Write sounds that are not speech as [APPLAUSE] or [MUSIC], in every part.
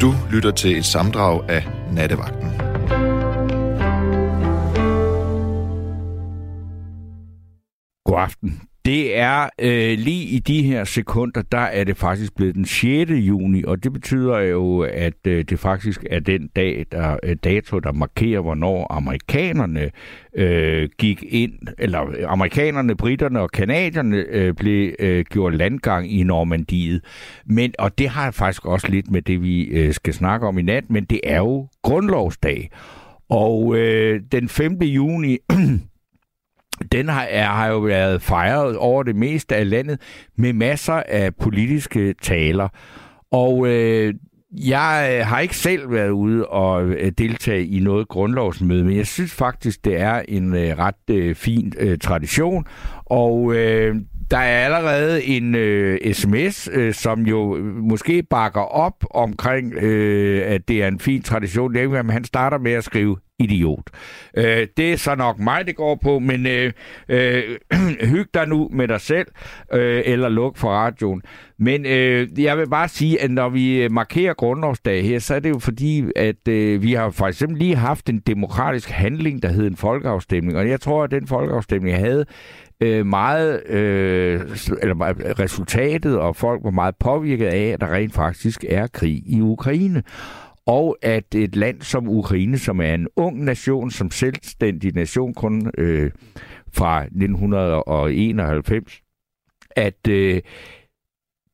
Du lytter til et samdrag af Nattevagten. God aften. Det er øh, lige i de her sekunder, der er det faktisk blevet den 6. juni, og det betyder jo, at øh, det faktisk er den dag, der, øh, dato, der markerer, hvornår amerikanerne øh, gik ind, eller amerikanerne, britterne og kanadierne øh, blev øh, gjort landgang i Normandiet. Men, og det har faktisk også lidt med det, vi øh, skal snakke om i nat, men det er jo grundlovsdag. Og øh, den 5. juni [CLEARS THROAT] den har, er, har jo været fejret over det meste af landet med masser af politiske taler. Og øh, jeg øh, har ikke selv været ude og øh, deltage i noget grundlovsmøde, men jeg synes faktisk, det er en øh, ret øh, fin øh, tradition. Og øh, der er allerede en øh, sms, øh, som jo måske bakker op omkring, øh, at det er en fin tradition. Det er, han starter med at skrive idiot. Øh, det er så nok mig, det går på, men øh, øh, [CLEARS THROAT] hyg dig nu med dig selv, øh, eller luk for radioen. Men øh, jeg vil bare sige, at når vi øh, markerer grundlovsdag her, så er det jo fordi, at øh, vi har for eksempel lige haft en demokratisk handling, der hed en folkeafstemning, og jeg tror, at den folkeafstemning havde øh, meget øh, eller resultatet, og folk var meget påvirket af, at der rent faktisk er krig i Ukraine og at et land som Ukraine, som er en ung nation, som selvstændig nation kun øh, fra 1991, at øh,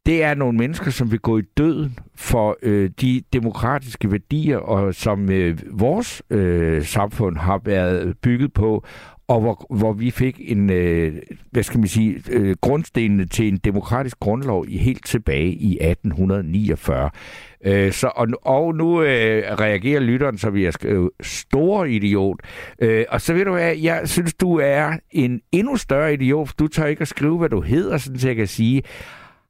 det er nogle mennesker, som vil gå i døden for øh, de demokratiske værdier, og som øh, vores øh, samfund har været bygget på, og hvor, hvor vi fik en, øh, hvad skal man sige, øh, grundstenene til en demokratisk grundlov i helt tilbage i 1849. Øh, så, og, og nu øh, reagerer lytteren, så vi er øh, stor idiot. Øh, og så ved du hvad, jeg synes, du er en endnu større idiot, for du tør ikke at skrive, hvad du hedder, sådan så jeg kan sige,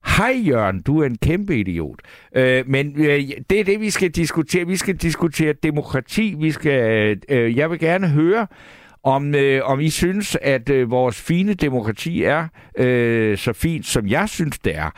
Hej Jørgen, du er en kæmpe idiot. Øh, men øh, det er det, vi skal diskutere. Vi skal diskutere demokrati. Vi skal, øh, øh, jeg vil gerne høre, om, øh, om I synes, at øh, vores fine demokrati er øh, så fint, som jeg synes, det er.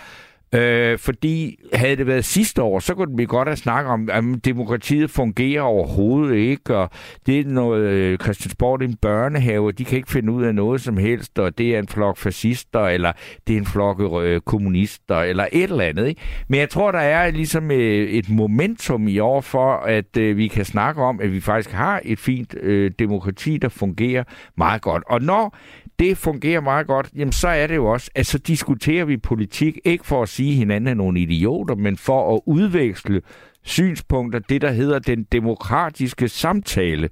Øh, fordi havde det været sidste år, så kunne vi godt have snakket om, at demokratiet fungerer overhovedet ikke, og det er noget, øh, Christiansborg er en børnehave, de kan ikke finde ud af noget som helst, og det er en flok fascister, eller det er en flok øh, kommunister, eller et eller andet. Ikke? Men jeg tror, der er ligesom øh, et momentum i år for, at øh, vi kan snakke om, at vi faktisk har et fint øh, demokrati, der fungerer meget godt. Og når det fungerer meget godt, jamen så er det jo også, at så diskuterer vi politik, ikke for at sige hinanden er nogle idioter, men for at udveksle synspunkter, det der hedder den demokratiske samtale.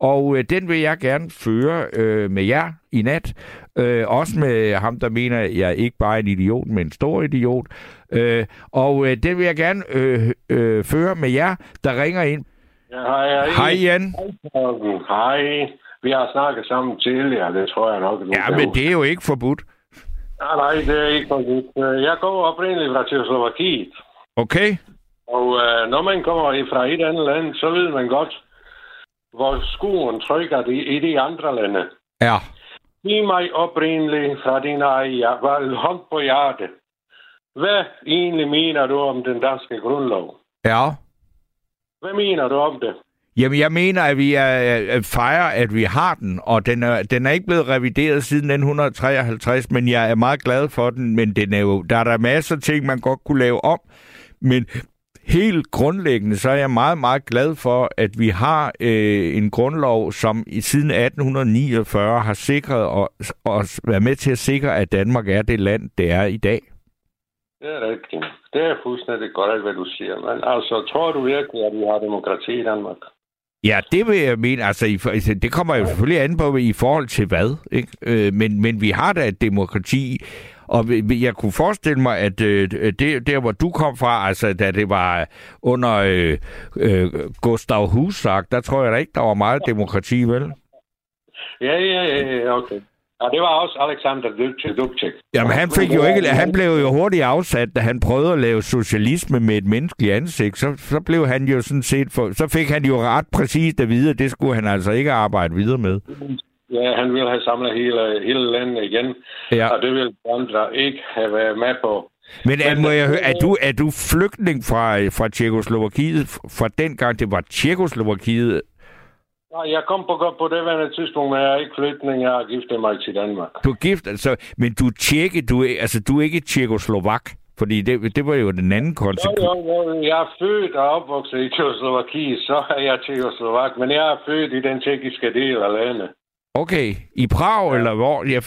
Og øh, den vil jeg gerne føre øh, med jer i nat. Øh, også med ham, der mener, at jeg ikke bare er en idiot, men en stor idiot. Øh, og øh, den vil jeg gerne øh, øh, føre med jer, der ringer ind. Ja, hej, hej. Hej, Jan. Hej. Vi har snakket sammen tidligere, det tror jeg nok. Ja, men det er jo ikke forbudt. Nej, nej, det er ikke forbudt. Jeg går oprindeligt fra Tjekoslovakiet. Okay. Og øh, når man kommer fra et andet land, så ved man godt, hvor skoen trykker de, i de andre lande. Ja. Giv mig oprindeligt fra din egen hånd på hjertet. Hvad egentlig mener du om den danske grundlov? Ja. Hvad mener du om det? Jamen, jeg mener, at vi er, øh, øh, fejrer, at vi har den, og den er, den er ikke blevet revideret siden 1953, men jeg er meget glad for den, men den er jo, der er der masser af ting, man godt kunne lave om, men helt grundlæggende, så er jeg meget, meget glad for, at vi har øh, en grundlov, som i siden 1849 har sikret os, os, været med til at sikre, at Danmark er det land, det er i dag. Det er rigtigt. Det er fuldstændig godt, hvad du siger. Men altså, tror du virkelig, at vi har demokrati i Danmark? Ja, det vil jeg mene. Altså, altså, det kommer jo selvfølgelig an på i forhold til hvad. Ikke? Øh, men, men vi har da et demokrati, og jeg kunne forestille mig, at øh, det, der, hvor du kom fra, altså da det var under øh, øh, Gustav Husak, der tror jeg da ikke, der var meget demokrati, vel? Ja, ja, ja, okay. Ja, det var også Alexander Dubček. Jamen, han, fik jo ikke, han blev jo hurtigt afsat, da han prøvede at lave socialisme med et menneskeligt ansigt. Så, så blev han jo sådan set... For, så fik han jo ret præcist at vide, at det skulle han altså ikke arbejde videre med. Ja, han ville have samlet hele, hele landet igen. Ja. Og det ville andre ikke have været med på. Men er, må jeg høre, er du, er du flygtning fra, fra Tjekoslovakiet, fra dengang det var Tjekoslovakiet? Jeg kom på, på det værende tidspunkt, men jeg er ikke flygtning, jeg har giftet mig til Danmark. Du er gift, altså, men du er tjekke, du er, altså, du er ikke tjekoslovak, fordi det, det var jo den anden konsekvens. Jo, jo, jo, jeg er født og opvokset i Tjekoslovakiet, så er jeg tjekoslovak, men jeg er født i den tjekkiske del af landet. Okay, i Prag, ja. eller hvor? Jeg,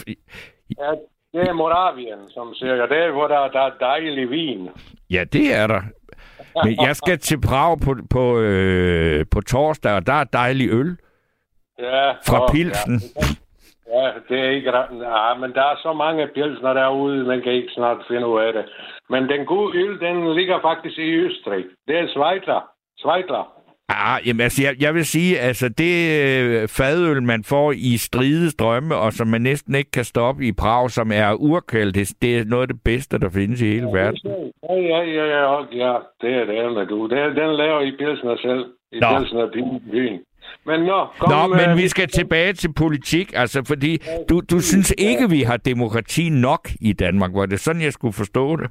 Ja, det er Moravien, som siger. Det er, hvor der, der er dejlig vin. ja, det er der. Men jeg skal til Prag på, på, øh, på torsdag, og der er dejlig øl Ja, fra åh, Pilsen. Ja, ja, det er ikke. Ja, men der er så mange pilsner derude, man kan ikke snart finde ud af det. Men den gode øl, den ligger faktisk i Østrig. Det er Schweitzer. Schweitzer. Ah, jamen, altså, jeg, jeg vil sige, altså, det øh, fadøl, man får i strides drømme, og som man næsten ikke kan stoppe i Prag, som er urkaldt, det, det er noget af det bedste, der findes i hele verden. Ja, ja, ja, ja, ja, ja, det er det, med du. Det, den laver I Pilsner selv. I Nå. Pilsner byen. Men nå, kom Nå, med- men vi skal tilbage til politik, altså, fordi du, du synes ikke, vi har demokrati nok i Danmark. Var det sådan, jeg skulle forstå det?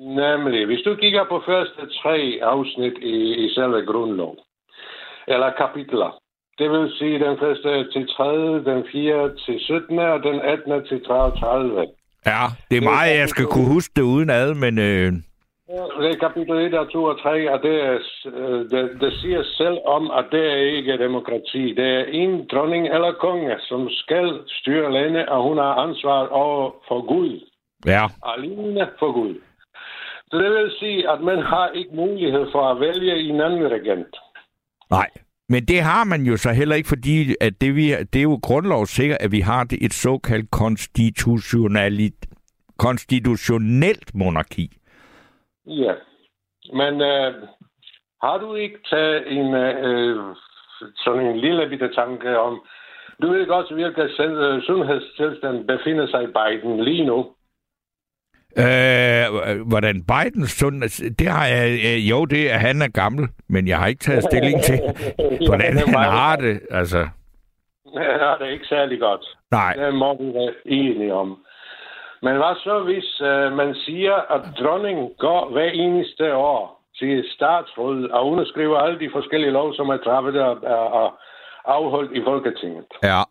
Nemlig, hvis du kigger på første tre afsnit i, i selve grundlov, eller kapitler, det vil sige den første til 3., den 4. til 17. og den 18. til 33. Ja, det er meget, jeg skal kunne huske det uden ad, men øh, Det er kapitel 1 og 2 og 3, og det, er, øh, det, det siger selv om, at det er ikke demokrati. Det er en dronning eller konge, som skal styre landet, og hun har ansvar over for Gud. ja. Alene for Gud. Så det vil sige, at man har ikke mulighed for at vælge en anden regent. Nej. Men det har man jo så heller ikke, fordi at det, vi, det er jo grundlovssikkert, at vi har det et såkaldt konstitutionalit, konstitutionelt monarki. Ja. Men øh, har du ikke taget en, øh, sådan en lille bitte tanke om, du ved godt, hvilken sund- sundhedstilstand befinder sig Biden lige nu? Øh, hvordan Biden sund, det har jeg, øh, jo, det er, han er gammel, men jeg har ikke taget stilling til, [LAUGHS] hvordan han har det. Altså, Ja, det er ikke særlig godt. nej. Det må vi være enige om. Men hvad så, hvis øh, man siger, at dronningen går hver eneste år til statsrådet og underskriver alle de forskellige lov, som er træffet og, og, og afholdt i Folketinget? Ja.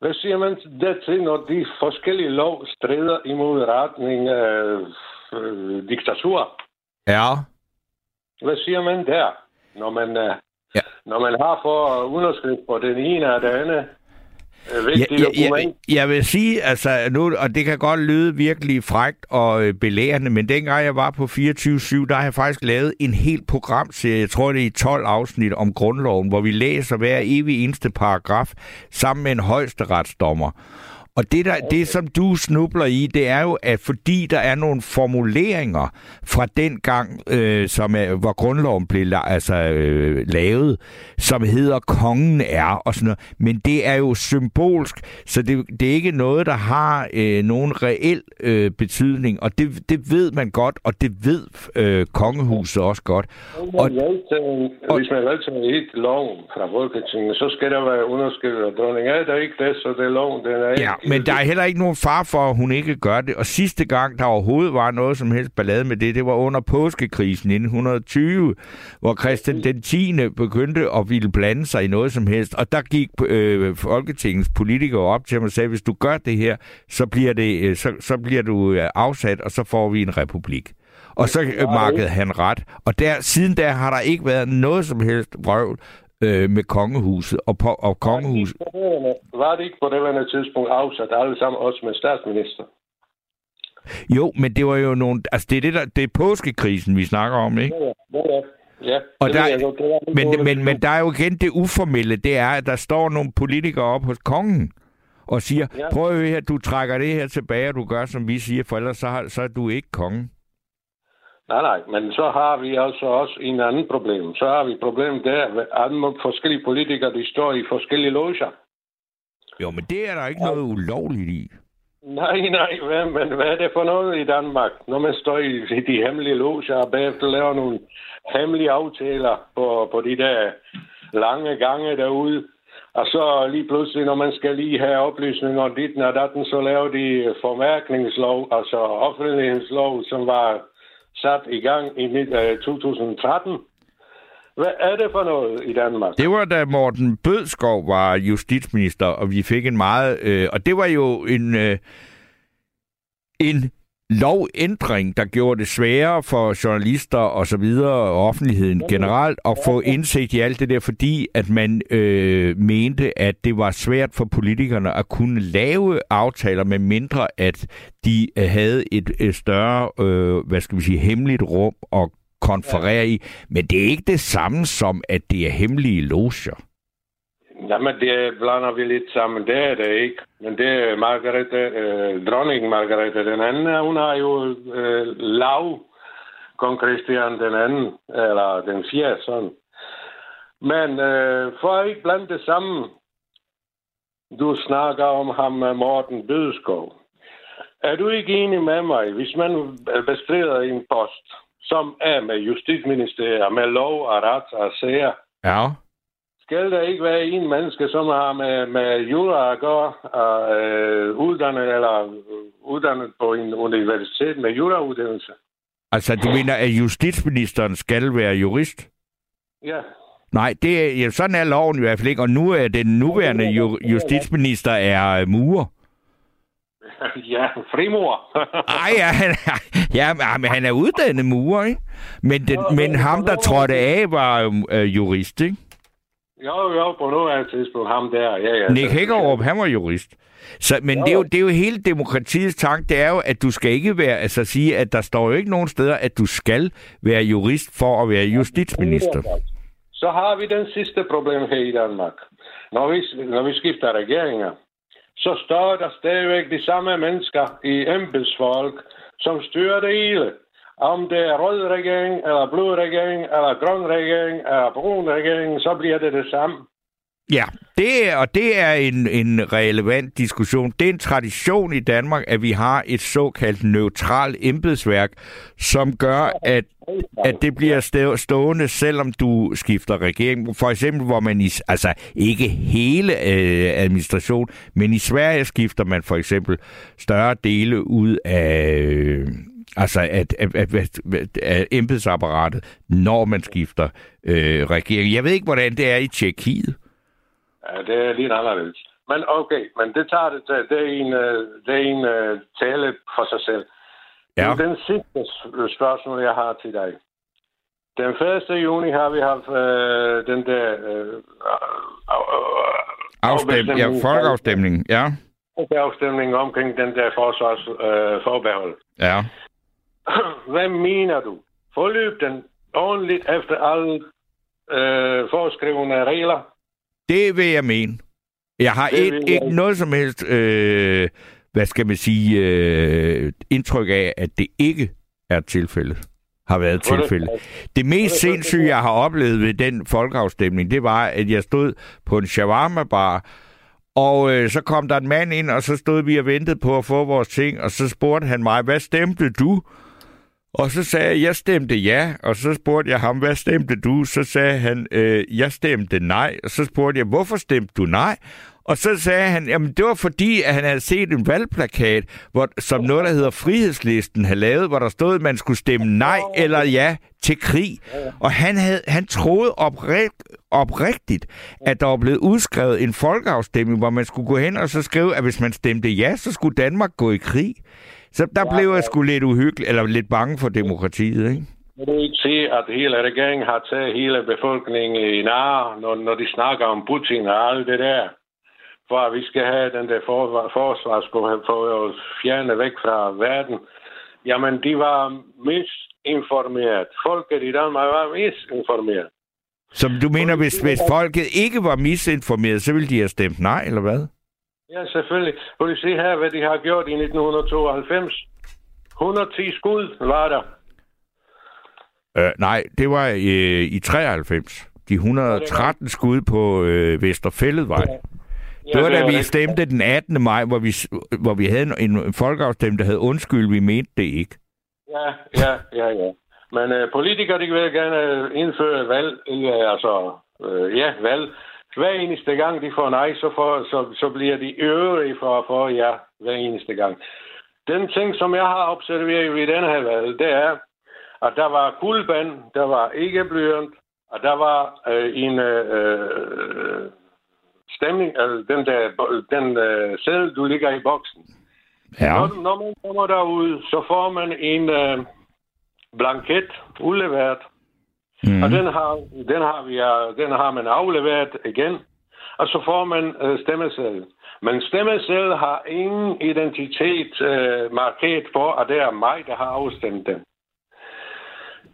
Hvad siger man dertil, når de forskellige lov strider imod retning af øh, diktatur? Ja. Hvad siger man der, når man, øh, Ja. når man har for underskrift på den ene og den anden ja, ja, dokument? jeg vil sige, altså nu, og det kan godt lyde virkelig frægt og øh, belærende, men dengang jeg var på 24-7, der har jeg faktisk lavet en helt program til, jeg tror det er i 12 afsnit om grundloven, hvor vi læser hver evig eneste paragraf sammen med en højesteretsdommer. Og det, der, det, som du snubler i, det er jo, at fordi der er nogle formuleringer fra den gang, øh, som er, hvor grundloven blev la- altså, øh, lavet, som hedder kongen er og sådan noget. Men det er jo symbolsk, så det, det er ikke noget, der har øh, nogen reel øh, betydning. Og det, det ved man godt, og det ved øh, kongehuset også godt. Og, og- hvis man vedtager et loven fra Folketinget, så skal der være underskrevet af dronningen. Er der ikke det, så det er loven, den er Ja, ikke... men der er heller ikke nogen far for, at hun ikke gør det. Og sidste gang, der overhovedet var noget som helst ballade med det, det var under påskekrisen i 1920, hvor Christian den 10. begyndte at ville blande sig i noget som helst. Og der gik øh, Folketingets politikere op til ham og sagde, hvis du gør det her, så bliver, det, øh, så, så bliver du øh, afsat, og så får vi en republik. Og så øh, markede han ret. Og der, siden da har der ikke været noget som helst vrøvl øh, med kongehuset. Og, på, og kongehuset... Var det ikke på det andet tidspunkt afsat alle sammen, også med statsminister? Jo, men det var jo nogle... Altså, det er, det, der, det er påskekrisen, vi snakker om, ikke? Ja, ja. ja. Og det der- jeg godt. Men, men, men der er jo igen det uformelle, det er, at der står nogle politikere op hos kongen og siger, ja. Prøv at her, du trækker det her tilbage, og du gør, som vi siger, for ellers så, har, så er du ikke kongen. Nej, nej, men så har vi altså også en anden problem. Så har vi et problem der, at forskellige politikere, de står i forskellige loger. Jo, men det er der ikke noget ulovligt i. Nej, nej, hvad, men hvad er det for noget i Danmark, når man står i, i de hemmelige loger og bagefter laver nogle hemmelige aftaler på, på de der lange gange derude, Og så lige pludselig, når man skal lige have oplysninger om dit og datten, så laver de formærkningslov, altså offentlighedslov, som var sat i gang i 2013. Øh, Hvad er det for noget i Danmark? Det var da Morten Bødskov var justitsminister, og vi fik en meget... Øh, og det var jo en, øh, en lovændring, der gjorde det sværere for journalister og så videre, og offentligheden generelt, at få indsigt i alt det der, fordi at man øh, mente, at det var svært for politikerne at kunne lave aftaler, med mindre at de øh, havde et, et større, øh, hvad skal vi sige, hemmeligt rum at konferere i. Men det er ikke det samme som, at det er hemmelige loger. Jamen, det blander vi lidt sammen. Det er det ikke. Men det er Margrethe, øh, dronning Margrethe den anden, hun har jo øh, lav kong Christian den anden, eller den fjerde, sådan. Men øh, for at ikke blande det sammen, du snakker om ham med Morten Bødskov. Er du ikke enig med mig, hvis man bestrider en post, som er med Justitsministeriet, med lov og ret og sager, Ja skal der ikke være en menneske, som har med, med jura at gøre, og øh, uddannet, eller øh, uddannet på en universitet med jurauddannelse? Altså, du mener, at justitsministeren skal være jurist? Ja. Nej, det er, ja, sådan er loven i hvert fald ikke, og nu er den nuværende ju, justitsminister er uh, murer. [LAUGHS] ja, frimor. [LAUGHS] Ej, ja, han, er- ja, men han er uddannet murer, ikke? Men, den, men ham, der trådte af, var uh, jurist, ikke? Jo, jo, på nuværende tidspunkt, ham der. Ja, ja. Nick Hækkerup, han var jurist. Så, men det er, jo, det er jo hele demokratiets tanke, det er jo, at du skal ikke være, altså sige, at der står jo ikke nogen steder, at du skal være jurist for at være justitsminister. Så har vi den sidste problem her i Danmark. Når vi, når vi skifter regeringer, så står der stadigvæk de samme mennesker i embedsfolk, som styrer det hele. Om det er rød regering, eller blå regering, eller grøn regering, eller brun regering, så bliver det det samme. Ja, det er, og det er en, en relevant diskussion. Det er en tradition i Danmark, at vi har et såkaldt neutralt embedsværk, som gør, at, at det bliver stående, selvom du skifter regering. For eksempel, hvor man i, altså ikke hele øh, administration, men i Sverige skifter man for eksempel større dele ud af... Øh, Øh, Altså at, at, at, at, at embedsapparatet, når man skifter øh, regering. Jeg ved ikke, hvordan det er i Tjekkiet. Ja, det er lidt anderledes. Men okay, men det tager det til. Det er en, øh, det er en uh, tale for sig selv. Ja. Den sidste spørgsmål, jeg har til dig. Den 1. juni har vi haft øh, den der øh, Afstem, ja, folkeafstemning, ja. afstemning omkring den der forsvarsforbehold. Øh, forbehold. Ja. [CLEARS THROAT] Hvad mener du? Forløb den ordentligt efter alle øh, foreskrivende regler? Det vil jeg mene. Jeg har Det ikke, ikke noget som helst, øh, hvad skal man sige, øh, indtryk af, at det ikke er tilfældet. Har været tilfældet. Det mest sindssyge, jeg har oplevet ved den folkeafstemning, det var, at jeg stod på en shawarma-bar, og øh, så kom der en mand ind, og så stod vi og ventede på at få vores ting, og så spurgte han mig, hvad stemte du? Og så sagde jeg, jeg stemte ja, og så spurgte jeg ham, hvad stemte du? Så sagde han, øh, jeg stemte nej, og så spurgte jeg, hvorfor stemte du nej? Og så sagde han, jamen det var fordi, at han havde set en valgplakat, hvor, som noget, der hedder Frihedslisten, havde lavet, hvor der stod, at man skulle stemme nej eller ja til krig. Og han, havde, han troede oprigt, oprigtigt, at der var blevet udskrevet en folkeafstemning, hvor man skulle gå hen og så skrive, at hvis man stemte ja, så skulle Danmark gå i krig. Så der ja, blev jeg sgu lidt uhyggelig, eller lidt bange for demokratiet, ikke? Kan du ikke se, at hele regeringen har taget hele befolkningen i nar, når, når de snakker om Putin og alt det der? For at vi skal have den der for, forsvarsbog for at fjerne væk fra verden. Jamen, de var misinformeret. Folket i Danmark var misinformeret. Som du mener, hvis, hvis folket ikke var misinformeret, så ville de have stemt nej, eller hvad? Ja, selvfølgelig. Kan du se her, hvad de har gjort i 1992? 110 skud var der. Øh, nej, det var øh, i 93. De 113 skud på øh, Vesterfælledvej. Det var da vi stemte den 18. maj, hvor vi, hvor vi havde en, en folkeafstemning, der havde undskyld, vi mente det ikke. Ja, ja, ja, ja. Men øh, politikere, de vil gerne indføre valg, øh, altså, øh, ja, valg, hver eneste gang de får nej, så, får, så, så bliver de øvrige for at få ja hver eneste gang. Den ting, som jeg har observeret i denne her valg, det er, at der var guldband, der var ikke blyant, og der var øh, en øh, stemning, altså den der den øh, sædel, du ligger i boksen. Ja. Når, når man kommer derud, så får man en øh, blanket udleveret, mm. og den har, den, har vi, den har man afleveret igen, og så får man øh, stemmeseddel. Men stemmeseddel har ingen identitet øh, markeret for, at det er mig, der har afstemt den.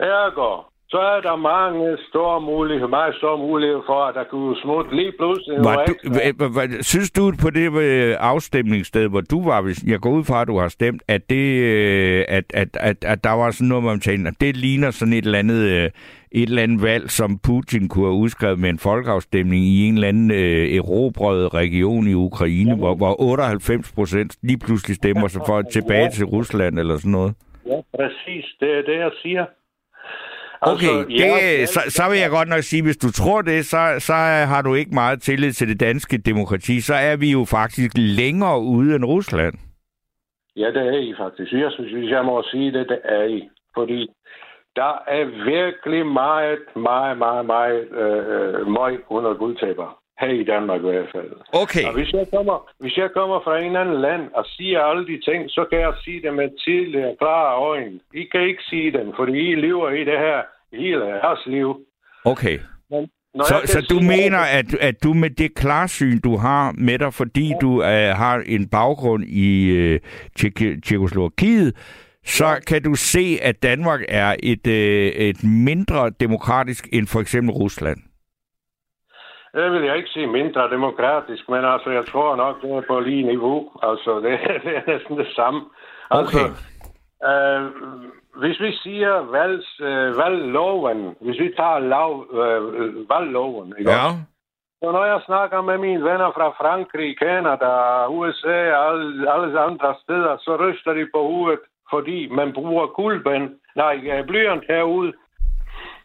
Ergo, så er der mange store muligheder, meget store muligheder for, at der kunne smutte lige pludselig. Var du, hva, hva, synes du på det øh, afstemningssted, hvor du var, hvis jeg går ud fra, at du har stemt, at, det, øh, at, at, at, at der var sådan noget, man tænkte, at det ligner sådan et eller andet øh, et eller andet valg, som Putin kunne have udskrevet med en folkeafstemning i en eller anden øh, erobret region i Ukraine, ja. hvor, hvor 98 procent lige pludselig stemmer sig for tilbage til Rusland eller sådan noget. Ja, præcis. Det er det, jeg siger. Okay, altså, det, ja, så, så vil jeg godt nok sige, hvis du tror det, så, så har du ikke meget tillid til det danske demokrati. Så er vi jo faktisk længere ude end Rusland. Ja, det er I faktisk. Jeg synes, jeg må sige det, det er I. Fordi der er virkelig meget, meget, meget, meget øh, møg under guldtaber. Her i Danmark i hvert fald. Okay. Og hvis jeg, kommer, hvis jeg kommer fra en anden land og siger alle de ting, så kan jeg sige dem med tidligere klare øjne. I kan ikke sige dem, fordi I lever i det her hele jeres liv. Okay. Men, så, så du mener, at, at du med det klarsyn, du har med dig, fordi ja. du uh, har en baggrund i uh, Tjekoslovakiet, så ja. kan du se, at Danmark er et, uh, et mindre demokratisk end for eksempel Rusland? Det vil jeg ikke sige mindre demokratisk, men altså, jeg tror nok, det er på lige niveau. Altså, [LAUGHS] det, det er næsten det samme. Altså, okay. Øh, hvis vi siger valgs, øh, valgloven, hvis vi tager lav, øh, valgloven, ikke ja. Så når jeg snakker med mine venner fra Frankrig, Canada, USA og alle, alle andre steder, så ryster de på hovedet, fordi man bruger guldbænd, nej, blyant herude,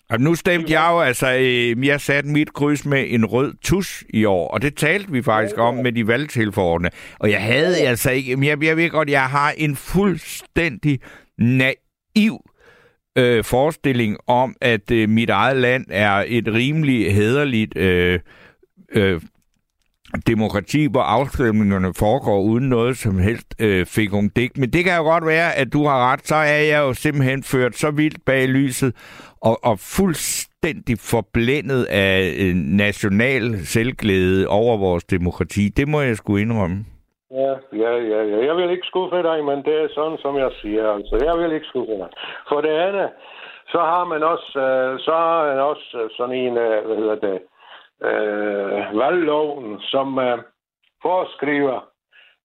og nu stemte jeg jo, altså, øh, jeg satte mit kryds med en rød tus i år, og det talte vi faktisk om med de valgtilforordnede. Og jeg havde altså ikke, jeg, jeg ved godt, jeg har en fuldstændig naiv øh, forestilling om, at øh, mit eget land er et rimelig hederligt øh, øh, demokrati, hvor afstemningerne foregår uden noget som helst øh, dik. Men det kan jo godt være, at du har ret. Så er jeg jo simpelthen ført så vildt bag lyset og, og fuldstændig forblændet af øh, national selvglæde over vores demokrati. Det må jeg skulle indrømme. Ja, ja, ja, ja. Jeg vil ikke skuffe dig, men det er sådan, som jeg siger. Altså, jeg vil ikke skuffe dig. For det andet, så har man også, øh, så har man også øh, sådan en, øh, hvad hedder det, øh, valgloven, som øh, foreskriver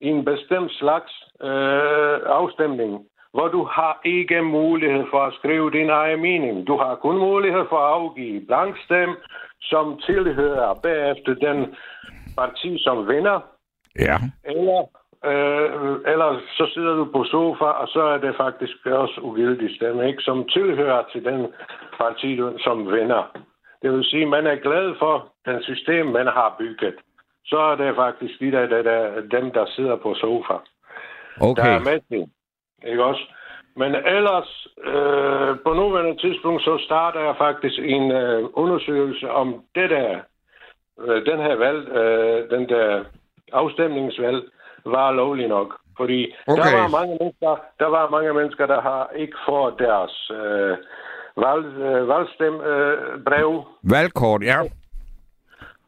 en bestemt slags øh, afstemning, hvor du har ikke mulighed for at skrive din egen mening. Du har kun mulighed for at afgive blankstem, som tilhører bagefter den parti, som vinder. Ja. Eller, øh, eller så sidder du på sofa, og så er det faktisk også ugyldig stemme, ikke? som tilhører til den parti, som vinder. Det vil sige, at man er glad for den system, man har bygget. Så er det faktisk de der, der, der, dem, der sidder på sofa. Okay. Der er med til. Ikke også? Men ellers, øh, på nuværende tidspunkt, så starter jeg faktisk en øh, undersøgelse om det der, øh, den her valg, øh, den der afstemningsvalg, var lovlig nok. Fordi okay. der var mange mennesker, der var mange mennesker, der har ikke fået deres øh, valg, øh, valgstembrev. Øh, Valgkort, ja.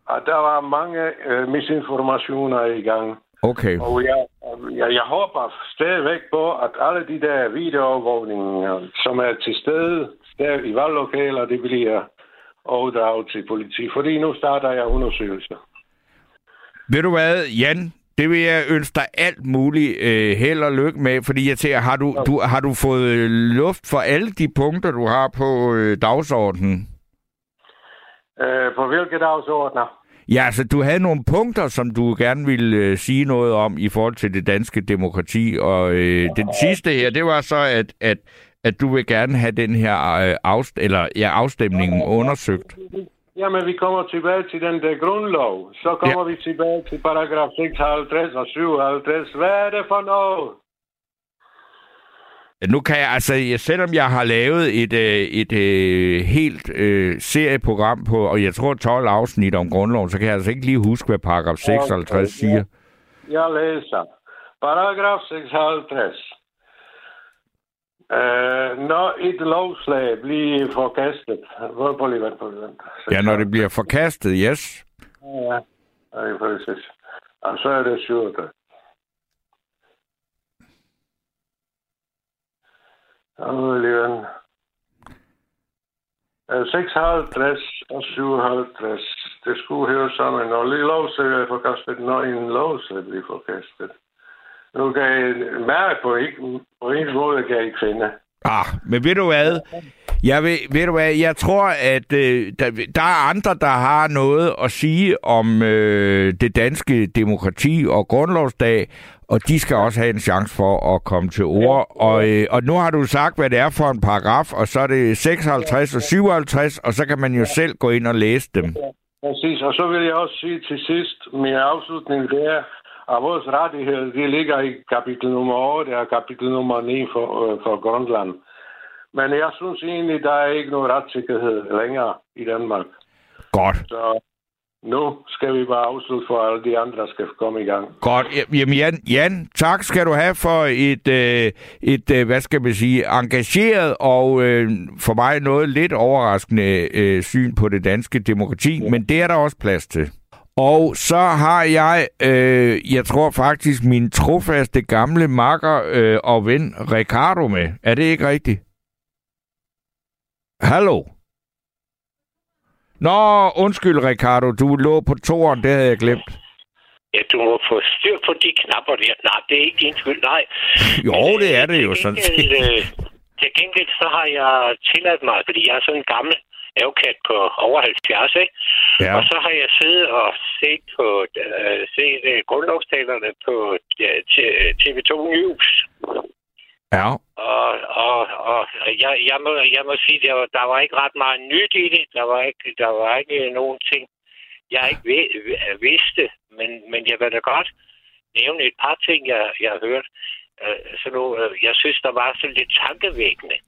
Og der var mange øh, misinformationer i gang. Okay. Og jeg, jeg, jeg håber stadigvæk på, at alle de der videoovervågninger, som er til stede der i valglokaler, det bliver overdraget til politi. Fordi nu starter jeg undersøgelser. Ved du hvad, Jan? Det vil jeg ønske dig alt muligt øh, held og lykke med, fordi jeg tænker, har du, du, har du fået luft for alle de punkter, du har på øh, dagsordenen? Øh, på hvilke dagsordner? Ja, altså du havde nogle punkter, som du gerne ville øh, sige noget om i forhold til det danske demokrati, og øh, den sidste her, det var så, at, at, at du vil gerne have den her øh, afst- eller, ja, afstemningen undersøgt. Jamen, vi kommer tilbage til den der grundlov. Så kommer ja. vi tilbage til paragraf 56 og 57. Hvad er det for noget? Nu kan jeg, altså, selvom jeg har lavet et, øh, et, et øh, helt øh, serieprogram på, og jeg tror 12 afsnit om grundloven, så kan jeg altså ikke lige huske, hvad paragraf 56 okay, siger. Jeg læser. Paragraf 56. Uh, når et lovslag bliver forkastet... Hvor lige vent, på vent. Ja, når det bliver forkastet, yes. Ja, det er præcis. Og så er det 7. Oliven. 56 og 57. Det skulle høre sammen. Når lige lovsag er forkastet, når en lovsag bliver forkastet. Nu kan jeg mærke på, ikke, på en måde, kan jeg ikke finde. Ah, men ved du hvad? Jeg, ved, ved du hvad, jeg tror, at øh, der, der er andre, der har noget at sige om øh, det danske demokrati og grundlovsdag, og de skal også have en chance for at komme til ord. Og, øh, og nu har du sagt, hvad det er for en paragraf, og så er det 56 og 57, og så kan man jo selv gå ind og læse dem. Præcis, og så vil jeg også sige til sidst, min afslutning det er, at vores rettigheder, de ligger i kapitel nummer 8 og kapitel nummer 9 for, øh, for Grønland. Men jeg synes egentlig, der er ikke nogen retssikkerhed længere i Danmark. Godt. Så nu skal vi bare afslutte for alle de andre, der skal komme i gang. Godt. Jamen Jan, Jan tak skal du have for et, øh, et øh, hvad skal man sige, engageret og øh, for mig noget lidt overraskende øh, syn på det danske demokrati, ja. men det er der også plads til. Og så har jeg, øh, jeg tror faktisk, min trofaste gamle makker øh, og ven Ricardo med. Er det ikke rigtigt? Hallo? Nå, undskyld, Ricardo. Du lå på toren, det havde jeg glemt. Ja, du må få styr på de knapper der. Nej, det er ikke din skyld, nej. jo, det er det jo sådan set. Øh, til gengæld så har jeg tilladt mig, fordi jeg er sådan en gammel avkat på over 70, ikke? Ja. Og så har jeg siddet og set på uh, set, uh, grundlovstalerne på uh, TV2 News. Ja. Og, og, og jeg, jeg, må, jeg må sige, der var, der var ikke ret meget nyt i det. Der var ikke, der var ikke nogen ting, jeg ikke vidste. Men, men jeg vil da godt nævne et par ting, jeg, jeg har hørt. Uh, så nu, uh, jeg synes, der var så lidt tankevækkende.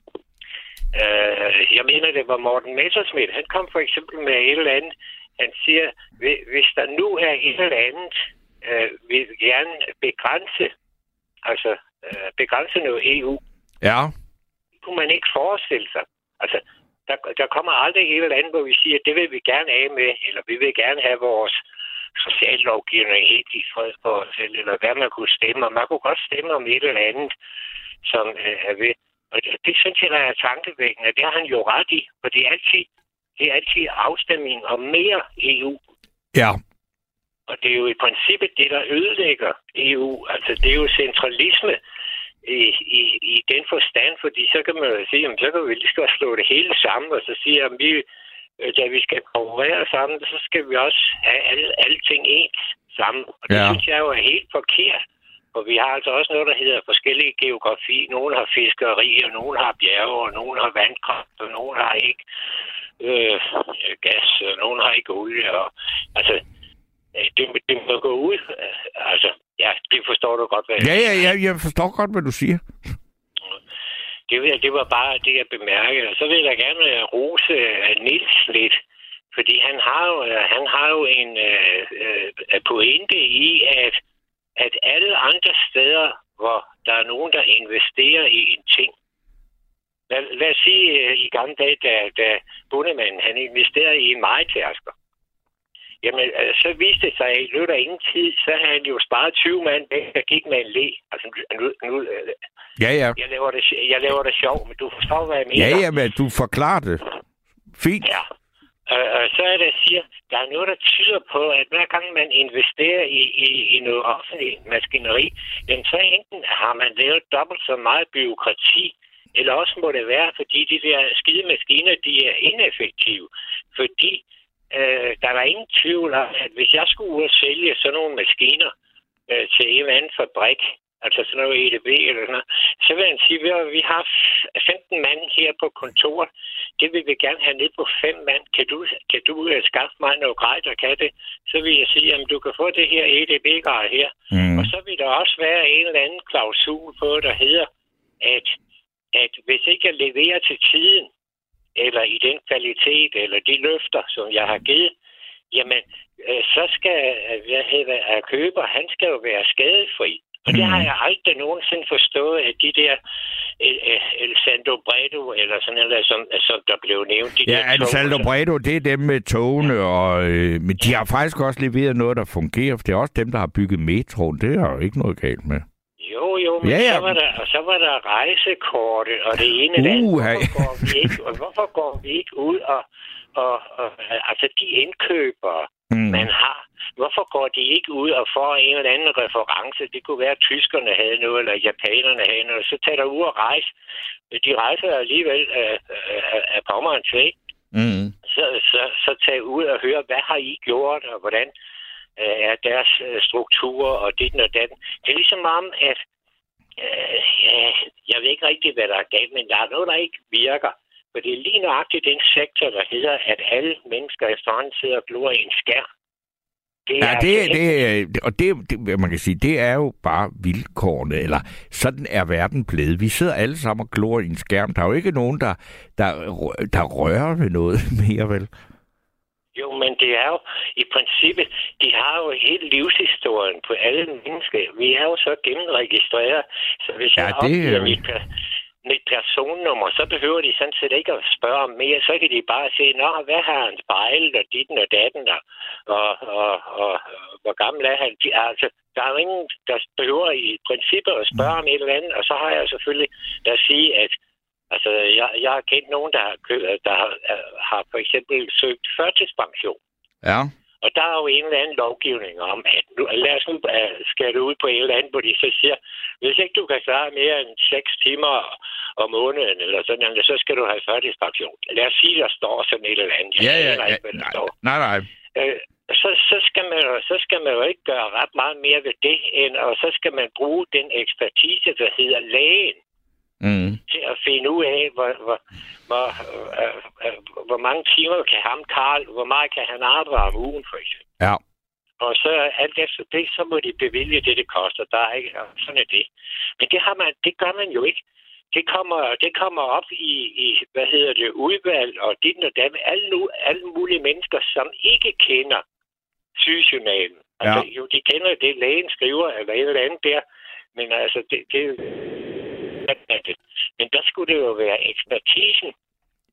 Uh, jeg mener, det var Morten Messersmith. Han kom for eksempel med et eller andet. Han siger, hvis der nu er et eller andet, uh, vil gerne begrænse, altså uh, begrænse noget EU. Ja. Det kunne man ikke forestille sig. Altså, der, der kommer aldrig et eller andet, hvor vi siger, det vil vi gerne af med, eller vi vil gerne have vores sociallovgivning helt i fred for os eller hvad man kunne stemme. Og man kunne godt stemme om et eller andet, som uh, er ved og det, det synes jeg, der er tankevækkende. Det har han jo ret i, for det er altid, det er altid afstemning om mere EU. Ja. Og det er jo i princippet det, der ødelægger EU. Altså, det er jo centralisme i, i, i den forstand, fordi så kan man jo sige, jamen, så kan vi lige slå det hele sammen, og så sige, at vi, øh, da vi skal konkurrere sammen, så skal vi også have alle, alle ting ens sammen. Og det ja. synes jeg jo er helt forkert. Og vi har altså også noget, der hedder forskellige geografi. Nogle har fiskeri, og nogle har bjerge, og nogle har vandkraft, og nogle har ikke øh, gas, og nogle har ikke olie. Og, altså, øh, det, det må gå ud. Altså, ja, det forstår du godt, hvad jeg Ja, ja, ja, jeg forstår godt, hvad du siger. Det, det var bare det, jeg bemærkede. Og så vil jeg gerne rose Nils lidt, fordi han har jo, han har jo en øh, øh, pointe i, at at alle andre steder, hvor der er nogen, der investerer i en ting, lad, lad os sige øh, i gamle dage, da, da bundemanden han investerede i en majtærsker, Jamen, øh, så viste det sig, at i løbet af ingen tid, så havde han jo sparet 20 mand der gik med en læ. Altså, nu, nu, øh, ja, ja. Jeg laver, det, jeg laver det sjov, men du forstår, hvad jeg mener. Ja, ja, men du forklarer det. Fint. Ja. Og, og så er det, jeg siger, der er noget, der tyder på, at hver gang man investerer i, i, i noget offentligt maskineri, jamen så enten har man lavet dobbelt så meget byråkrati, eller også må det være, fordi de der skide maskiner, de er ineffektive. Fordi øh, der er ingen tvivl om, at hvis jeg skulle ud og sælge sådan nogle maskiner øh, til en eller anden fabrik, altså sådan noget EDB eller sådan noget, så vil jeg sige, at vi har 15 mand her på kontoret. det vil vi gerne have ned på fem mand. Kan du, kan du skaffe mig noget grej, der kan det? Så vil jeg sige, at du kan få det her EDB-grej her. Mm. Og så vil der også være en eller anden klausul på, der hedder, at, at hvis ikke jeg leverer til tiden, eller i den kvalitet, eller de løfter, som jeg har givet, jamen, øh, så skal hvad hedder, køber, han skal jo være skadefri. Og det har mm. jeg aldrig nogensinde forstået, at de der El, El Sando Bredo, eller sådan noget, som, som der blev nævnt. De ja, El Sando Bredo, det er dem med togene, og, øh, men de har faktisk også leveret noget, der fungerer, for det er også dem, der har bygget metroen. Det er jo ikke noget galt med. Jo, jo, men ja, ja. Så, var der, og så var der rejsekortet, og det ene uh, andet. Hvorfor går, vi ikke, og hvorfor går vi ikke ud og, og, og altså de indkøbere, mm. man har, hvorfor går de ikke ud og får en eller anden reference? Det kunne være, at tyskerne havde noget, eller japanerne havde noget. Så tager der ud og rejse. De rejser alligevel af, af, af pommeren til, mm. så, så, så tag ud og høre, hvad har I gjort, og hvordan øh, er deres øh, strukturer, og det og den. Det er ligesom om, at øh, jeg ved ikke rigtig, hvad der er galt, men der er noget, der ikke virker. For det er lige nøjagtigt den sektor, der hedder, at alle mennesker efterhånden sidder og glor i en skærm. Det ja, det, altså det, og det, det, man kan sige, det er jo bare vilkårene, eller sådan er verden blevet. Vi sidder alle sammen og glor i en skærm. Der er jo ikke nogen, der, der, der rører ved noget [LAUGHS] mere, vel? Jo, men det er jo i princippet, de har jo hele livshistorien på alle mennesker. Vi er jo så gennemregistreret, så hvis ja, jeg det... opgiver med mit personnummer, så behøver de sådan set ikke at spørge om mere. Så kan de bare se, Nå, hvad har han spejlet, og dit og datten, og, og, og, og, hvor gammel er han? De, altså, der er jo ingen, der behøver i princippet at spørge om et eller andet, og så har jeg selvfølgelig at sige, at Altså, jeg, jeg har kendt nogen, der har, der har, øh, har for eksempel søgt førtidspension. Ja. Og der er jo en eller anden lovgivning om, at nu, lad os nu uh, skal du ud på et eller andet, hvor de så siger, hvis ikke du kan klare mere end 6 timer om måneden, eller sådan noget, så skal du have førtidspension. Lad os sige, der står sådan et eller andet. ja, ja, ja. Ikke, nej, nej, nej. Uh, så, så, skal man, så skal man jo ikke gøre ret meget mere ved det, end, og så skal man bruge den ekspertise, der hedder lægen mm. til at finde ud af, hvor, hvor, hvor, øh, øh, hvor mange timer kan ham, Karl, hvor meget kan han arbejde om ugen, for eksempel. Ja. Og så alt efter det, så må de bevilge det, det koster. Der er ikke, sådan er det. Men det, har man, det gør man jo ikke. Det kommer, det kommer op i, i, hvad hedder det, udvalg og dit og dat. Alle, nu, alle mulige mennesker, som ikke kender sygejournalen. Altså, ja. jo, de kender det, lægen skriver, eller et eller andet der. Men altså, det, det men der skulle det jo være ekspertisen.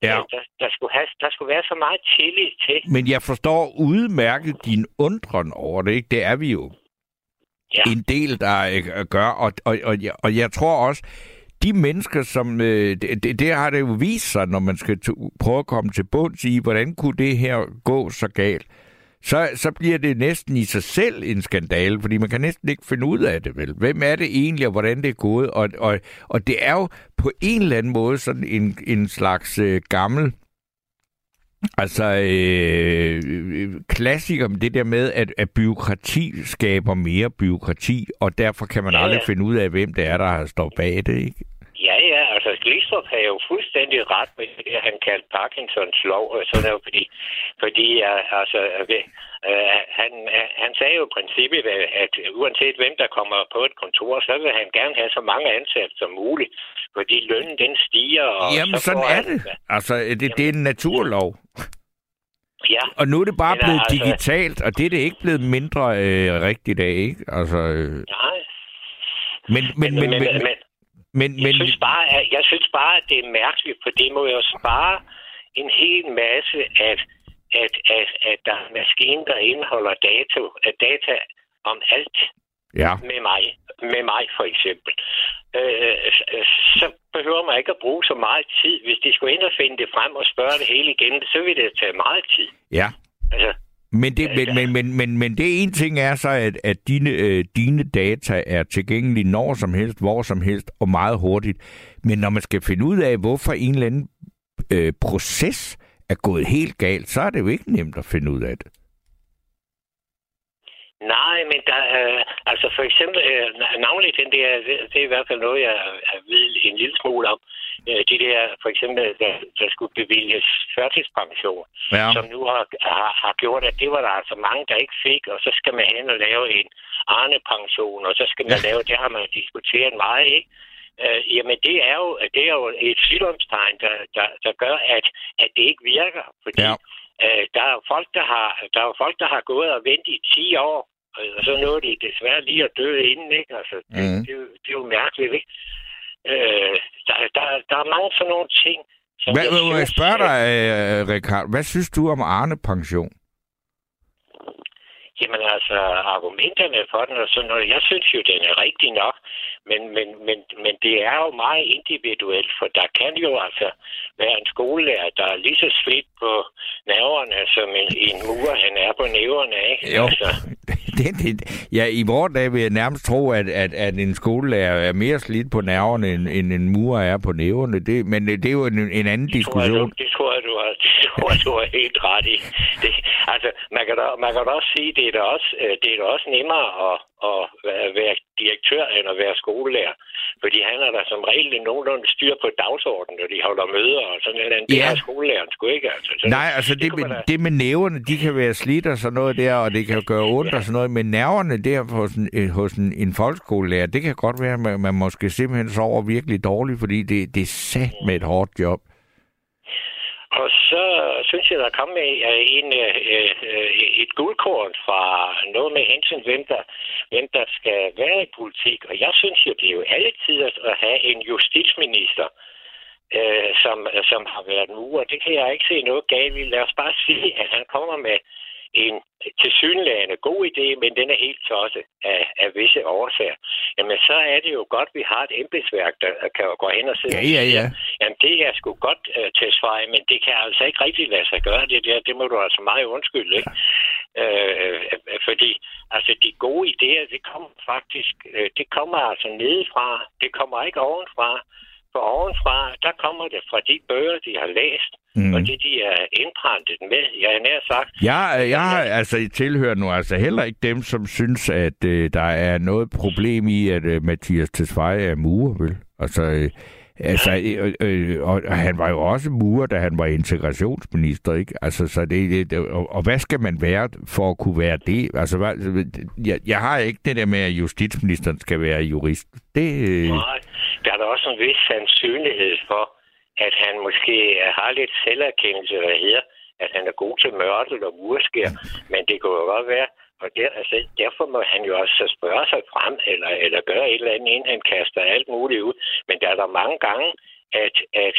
Ja. Der, der, skulle have, der skulle være så meget tillid til. Men jeg forstår udmærket din undren over det, ikke? Det er vi jo ja. en del, der øh, gør. Og, og, og, jeg, og jeg tror også, de mennesker, som... Øh, det, det har det jo vist sig, når man skal prøve at komme til bunds i, hvordan kunne det her gå så galt så, så bliver det næsten i sig selv en skandale, fordi man kan næsten ikke finde ud af det, vel? Hvem er det egentlig, og hvordan det er gået? Og, og, og det er jo på en eller anden måde sådan en, en slags øh, gammel Altså, øh, klassiker det der med, at, at byråkrati skaber mere byråkrati, og derfor kan man ja, aldrig finde ud af, hvem det er, der har stået bag det, ikke? Glistrup har jo fuldstændig ret med det, han kaldte Parkinsons lov, og sådan noget, fordi, fordi altså, øh, han, han sagde jo i princippet, at uanset hvem der kommer på et kontor, så vil han gerne have så mange ansatte som muligt, fordi lønnen den stiger. Og Jamen, så sådan er det. Altså, det, det er en naturlov. Ja. Og nu er det bare blevet altså... digitalt, og det er det ikke blevet mindre øh, rigtigt af, ikke? Altså, øh... Nej. Men, men, men, men, men, men, men, men... Jeg, synes bare, at, jeg synes bare, at det er mærkeligt, for det må jo spare en hel masse, at, at, at, at der er maskiner, der indeholder data, data om alt ja. med mig, med mig for eksempel. Øh, så behøver man ikke at bruge så meget tid. Hvis de skulle ind og finde det frem og spørge det hele igen, så vil det tage meget tid. Ja. Altså, men det, men, men, men, men, men det ene ting er så, at, at dine, øh, dine data er tilgængelige når som helst, hvor som helst og meget hurtigt. Men når man skal finde ud af, hvorfor en eller anden øh, proces er gået helt galt, så er det jo ikke nemt at finde ud af det. Nej, men der er, altså for eksempel, øh, navnlig den der, det, det er i hvert fald noget, jeg ved en lille smule om. Øh, de der, for eksempel, der, der skulle bevilges førtidspension, ja. som nu har, har, har gjort, at det var der altså mange, der ikke fik, og så skal man hen og lave en Arne-pension, og så skal man ja. lave, det har man diskuteret meget, ikke? Øh, jamen, det er jo, det er jo et sygdomstegn, der, der, der gør, at, at det ikke virker, fordi ja Øh, der er jo folk, der har, der er folk, der har gået og ventet i 10 år, og så nåede de desværre lige at dø inden, ikke? Altså, det, mm. det, det, det er jo mærkeligt, ikke? Øh, der, der, der er mange sådan nogle ting. Som hvad, jeg, synes, jeg spørger dig, Rikard, hvad synes du om Arne-pension? Jamen altså, argumenterne for den og sådan noget, jeg synes jo, den er rigtig nok, men, men, men, men det er jo meget individuelt, for der kan jo altså være en skolelærer, der er lige så slidt på nerverne, som en, en mur, han er på næverne, ikke? Jo, altså. [LAUGHS] det, det, ja, i vores dag vil jeg nærmest tro, at, at, at en skolelærer er mere slidt på nerverne, end, end en mur er på næverne, det, men det er jo en, en anden det diskussion. Tror jeg, det tror du har, det tror jeg, du har helt ret i. Det, altså, man kan, da, man kan da også sige, det er da også, øh, det er da også nemmere at, at være direktør end at være skolelærer. Fordi han har der som regel nogenlunde styr på dagsordenen, når de holder møder og sådan noget. Det ja. har skolelæreren sgu ikke. Altså. Så Nej, altså det, det, med, da... det med næverne, de kan være slidt og sådan noget der, og det kan gøre ondt ja. og sådan noget. Men nerverne der hos en, øh, hos en, en folkeskolelærer, det kan godt være, at man, man måske simpelthen sover virkelig dårligt, fordi det, det er sat med et hårdt job. Og så synes jeg, der kom med en, øh, øh, øh, et guldkorn fra noget med hensyn, hvem der, hvem der skal være i politik. Og jeg synes jo, det er jo altid at have en justitsminister, øh, som, som har været murer. Det kan jeg ikke se noget galt i. Lad os bare sige, at han kommer med en tilsyneladende god idé, men den er helt tosset af, af visse årsager. Jamen, så er det jo godt, at vi har et embedsværk, der kan gå hen og sige, ja, ja, ja. jamen, det er sgu godt uh, øh, til svar, men det kan altså ikke rigtig lade sig gøre, det der. Det må du altså meget undskylde, ikke? Ja. Øh, fordi, altså, de gode idéer, det kommer faktisk, øh, det kommer altså nedefra. Det kommer ikke ovenfra. For ovenfra, der kommer det fra de bøger, de har læst, mm. og det, de er indprintet med. Jeg har nær sagt... Ja, jeg har altså tilhører nu altså heller ikke dem, som synes, at øh, der er noget problem i, at øh, Mathias Tesfaye er murer, vel? Altså, øh, Altså, øh, øh, og han var jo også murer, da han var integrationsminister, ikke? Altså, så det, det og, og hvad skal man være for at kunne være det? Altså, hvad, jeg, jeg har ikke det der med, at justitsministeren skal være jurist. Det, øh... Nej, der er der også en vis sandsynlighed for, at han måske har lidt selverkendelse, der hedder, at han er god til mørtel og murskær, men det kunne jo godt være, og der, altså, derfor må han jo også spørge sig frem, eller, eller gøre et eller andet, inden han kaster alt muligt ud. Men der er der mange gange, at, at,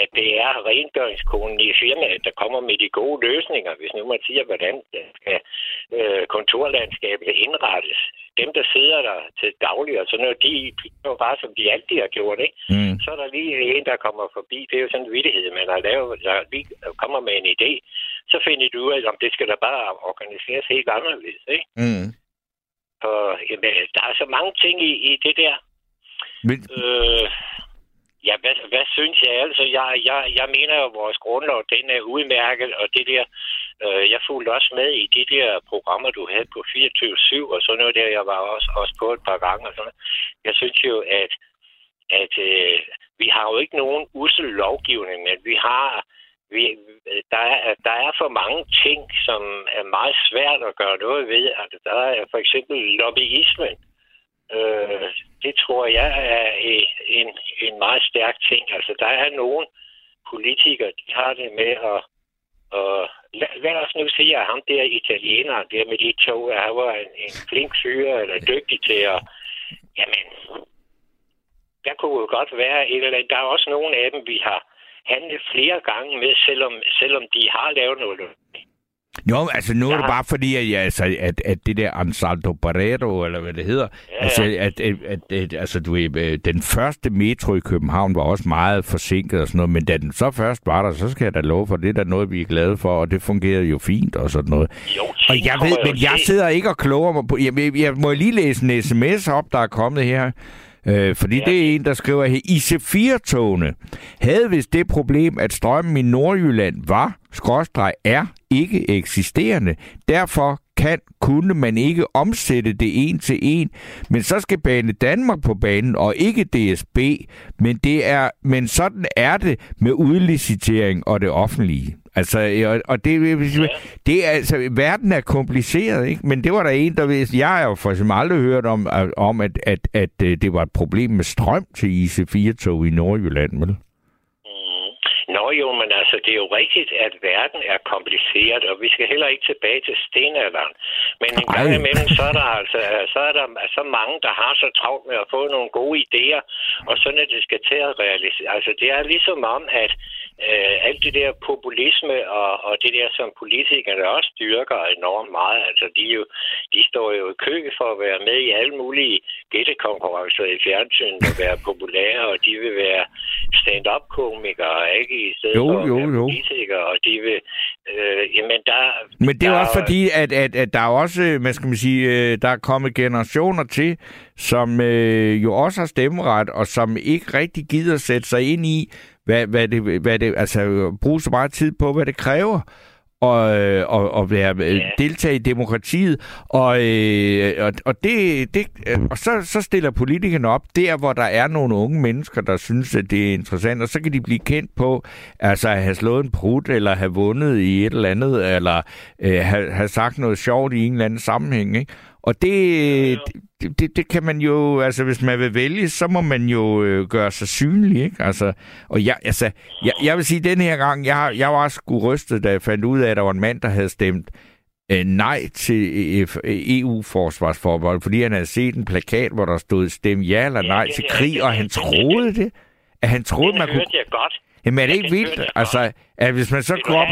at det er rengøringskonen i firmaet, der kommer med de gode løsninger, hvis nu man siger, hvordan skal øh, kontorlandskabet indrettes. Dem, der sidder der til daglig, og sådan noget, de er bare, som de altid har gjort, ikke? Mm. Så er der lige en, der kommer forbi. Det er jo sådan en vittighed, man har lavet, der lige kommer med en idé. Så finder du ud af, om det skal da bare organiseres helt anderledes, ikke? Mm. Og jamen, der er så mange ting i, i det der. Men... Øh, Ja, hvad, hvad synes jeg? Altså, jeg, jeg, jeg mener jo, at vores grundlov, den er udmærket, og det der, øh, jeg fulgte også med i de der programmer, du havde på 24-7, og sådan noget der, jeg var også, også på et par gange. Og sådan noget. Jeg synes jo, at, at øh, vi har jo ikke nogen usel lovgivning, men vi har, vi, der, er, der er for mange ting, som er meget svært at gøre noget ved. Altså, der er for eksempel lobbyismen. Øh, Øh, det tror jeg er en, en meget stærk ting. Altså, der er nogen politikere, de har det med at... at lad, lad os nu sige, at ham der italiener, der med de to, at han var en, en flink fyr, eller dygtig til at... Jamen, der kunne jo godt være et eller andet. Der er også nogle af dem, vi har handlet flere gange med, selvom, selvom de har lavet noget jo, altså nu er det bare fordi, at, ja, altså, at, at det der Ansaldo Barreto, eller hvad det hedder, ja. altså, at, at, at, at altså, du ved, øh, den første metro i København var også meget forsinket og sådan noget, men da den så først var der, så skal jeg da love for, det er der noget, vi er glade for, og det fungerede jo fint og sådan noget. Jo, og jeg ved, men jeg sidder ikke og kloger mig på, jeg, jeg må lige læse en sms op, der er kommet her, Øh, fordi ja. det er en, der skriver her, IC4-togene havde vist det problem, at strømmen i Nordjylland var, skråstreg er, ikke eksisterende. Derfor kan, kunne man ikke omsætte det en til en, men så skal Bane Danmark på banen, og ikke DSB. Men, det er, men sådan er det med udlicitering og det offentlige. Altså, og, og det, det er, altså, verden er kompliceret, ikke? Men det var der en, der vidste. Jeg har jo for eksempel aldrig hørt om, om at, at, at, øh, det var et problem med strøm til IC4-tog i Nordjylland, vel? Nå jo, men altså, det er jo rigtigt, at verden er kompliceret, og vi skal heller ikke tilbage til stenalderen. Men en gang imellem, så er der altså så er der så mange, der har så travlt med at få nogle gode idéer, og sådan at det skal til at realisere. Altså, det er ligesom om, at øh, alt det der populisme og, og det der, som politikerne også styrker enormt meget, altså de, jo, de står jo i kø for at være med i alle mulige gættekonkurrencer i fjernsynet og være populære, og de vil være stand-up-komikere, ikke? I stedet jo, for at jo, være jo. politikere, og de vil... Øh, jamen, der... Men det er der, også fordi, at, at, at der er også, hvad skal man sige, øh, der er kommet generationer til, som øh, jo også har stemmeret, og som ikke rigtig gider sætte sig ind i, hvad, hvad, det, hvad det, altså bruge så meget tid på, hvad det kræver og, øh, og, og være, øh, ja. deltage i demokratiet. Og, øh, og, og, det, det, og så, så stiller politikerne op der, hvor der er nogle unge mennesker, der synes, at det er interessant, og så kan de blive kendt på altså at have slået en prut, eller have vundet i et eller andet, eller øh, have, have sagt noget sjovt i en eller anden sammenhæng. Ikke? Og det, det, det, det kan man jo, altså hvis man vil vælge, så må man jo øh, gøre sig synlig, ikke? Altså, og jeg, altså, jeg, jeg vil sige, den her gang, jeg, jeg var sgu rystet, da jeg fandt ud af, at der var en mand, der havde stemt øh, nej til EU-forsvarsforbehold, fordi han havde set en plakat, hvor der stod stem ja eller nej ja, til krig, og han troede det. At han troede, man kunne... Jamen er det ikke vildt? Altså, at hvis man så går op...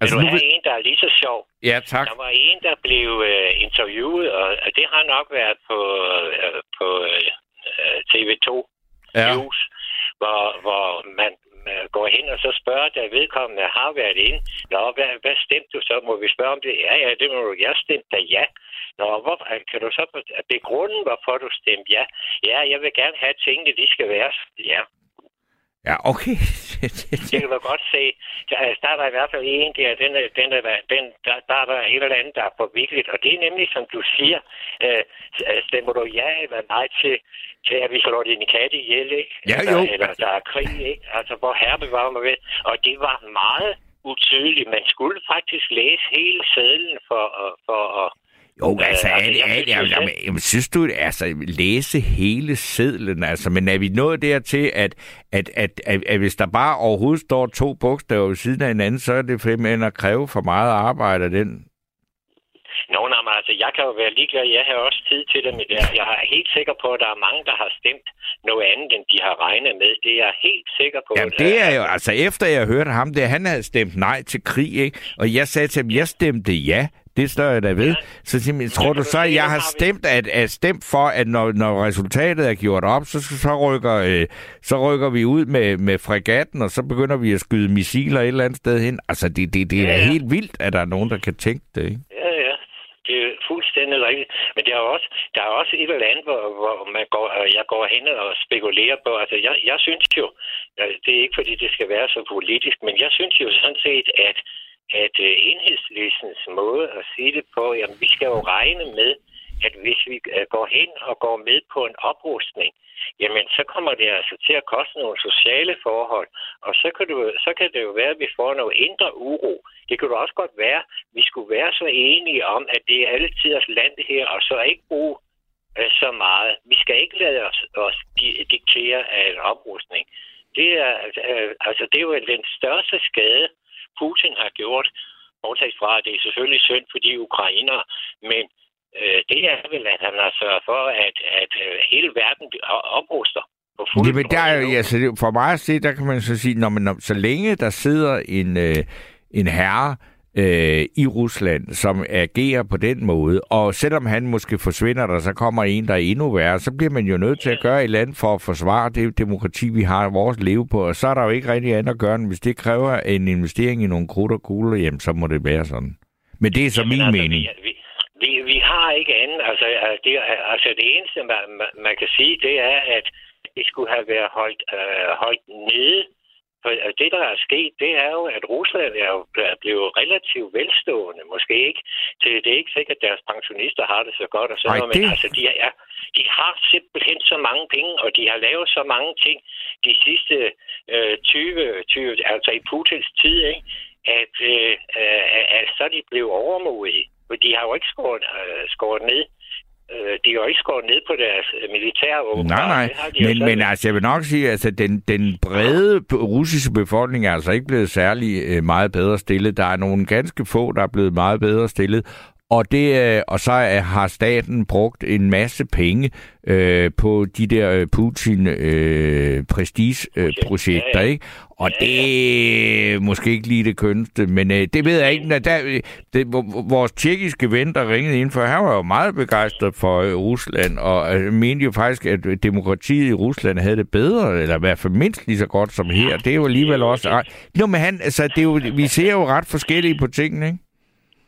Altså, vil du have en, der er lige så sjov? Ja, tak. Der var en, der blev øh, interviewet, og det har nok været på, øh, på øh, TV2 ja. News, hvor, hvor man øh, går hen og så spørger, der vedkommende har været inde. Nå, hvad, hvad stemte du så? Må vi spørge om det? Ja, ja, det må du. Jeg stemte da ja. Nå, hvor, kan du så begrunde, hvorfor du stemte ja? Ja, jeg vil gerne have tingene, de skal være. Ja, Ja, okay. [LAUGHS] det kan du godt se. Der, der er der i hvert fald en der, den, den, den, den, der, der er der et eller andet, der er forviklet. Og det er nemlig, som du siger, øh, stemmer du ja eller nej til, til at vi slår dine katte ihjel, ikke? Ja, eller, jo. Eller der er krig, ikke? Altså, hvor herre bevarer mig ved. Og det var meget utydeligt. Man skulle faktisk læse hele sædlen for, for at jo, altså, alt, alt, alt, jamen, jamen, jamen, synes du, altså, læse hele sedlen, altså, men er vi nået dertil, at, at, at, at, at hvis der bare overhovedet står to bogstaver ved siden af hinanden, så er det simpelthen at kræve for meget arbejde af den? Nå, nej, men altså, jeg kan jo være ligeglad. Jeg har også tid til det med det. Jeg er helt sikker på, at der er mange, der har stemt noget andet, end de har regnet med. Det er jeg helt sikker på. Jamen, det er jo, altså, efter jeg hørte ham, det, han havde stemt nej til krig, ikke? Og jeg sagde til ham, jeg stemte ja. Det står jeg da ved. Ja. Så simpelthen, tror du så, at jeg har stemt, at, at stemt for, at når, når resultatet er gjort op, så, så, rykker, øh, så rykker vi ud med, med fregatten, og så begynder vi at skyde missiler et eller andet sted hen. Altså, det, det, det er ja, ja. helt vildt, at der er nogen, der kan tænke det, ikke? Ja, ja. Det er fuldstændig rigtigt. Men der er også, der er også et eller andet, hvor, hvor man går, jeg går hen og spekulerer på. Altså, jeg, jeg synes jo, det er ikke fordi, det skal være så politisk, men jeg synes jo sådan set, at at øh, enhedslistens måde at sige det på, jamen vi skal jo regne med, at hvis vi øh, går hen og går med på en oprustning, jamen så kommer det altså til at koste nogle sociale forhold, og så kan, du, så kan det jo være, at vi får noget indre uro. Det kan også godt være, at vi skulle være så enige om, at det er alle tiders land her, og så ikke bruge øh, så meget. Vi skal ikke lade os, os diktere af en oprustning. Det er, øh, altså, det er jo den største skade, Putin har gjort, bortset fra, at det er selvfølgelig synd for de ukrainere, men øh, det er vel, at han har sørget for, at, at øh, hele verden opruster. Jamen, der er jo, altså, for mig at se, der kan man så sige, når man, så længe der sidder en, øh, en herre, øh, i Rusland, som agerer på den måde. Og selvom han måske forsvinder, der så kommer en, der er endnu værre, så bliver man jo nødt til at gøre et eller andet for at forsvare det demokrati, vi har vores liv på. Og så er der jo ikke rigtig andet at gøre, hvis det kræver en investering i nogle krudt og kugler, jamen, så må det være sådan. Men det er så jamen, min altså, mening. Vi, vi, vi har ikke andet. Altså, det, altså det eneste, man, man kan sige, det er, at det skulle have været holdt, øh, holdt nede for det, der er sket, det er jo, at Rusland er jo blevet relativt velstående. Måske ikke. Det, det er ikke sikkert, at deres pensionister har det så godt. Og sådan Ej, noget, men det... altså, de, er, de har simpelthen så mange penge, og de har lavet så mange ting de sidste øh, 20, 20, altså i Putins tid, ikke? At, øh, at så er de blevet overmodige. For de har jo ikke skåret, øh, skåret ned øh, de har ikke skåret ned på deres øh, militære Nej, nej. Men, men altså, jeg vil nok sige, at altså, den, den brede russiske befolkning er altså ikke blevet særlig øh, meget bedre stillet. Der er nogle ganske få, der er blevet meget bedre stillet. Og, det, øh, og så har staten brugt en masse penge øh, på de der øh, Putin-prestige-projekter, øh, ikke? Og det er måske ikke lige det kønste, men øh, det ved jeg ikke. Når der, det, vores tjekkiske ven, der ringede ind for, han var jo meget begejstret for øh, Rusland, og øh, mente jo faktisk, at demokratiet i Rusland havde det bedre, eller i hvert fald mindst lige så godt som her. Det er jo alligevel også... Jo, men han, altså, det er jo, vi ser jo ret forskellige på tingene, ikke?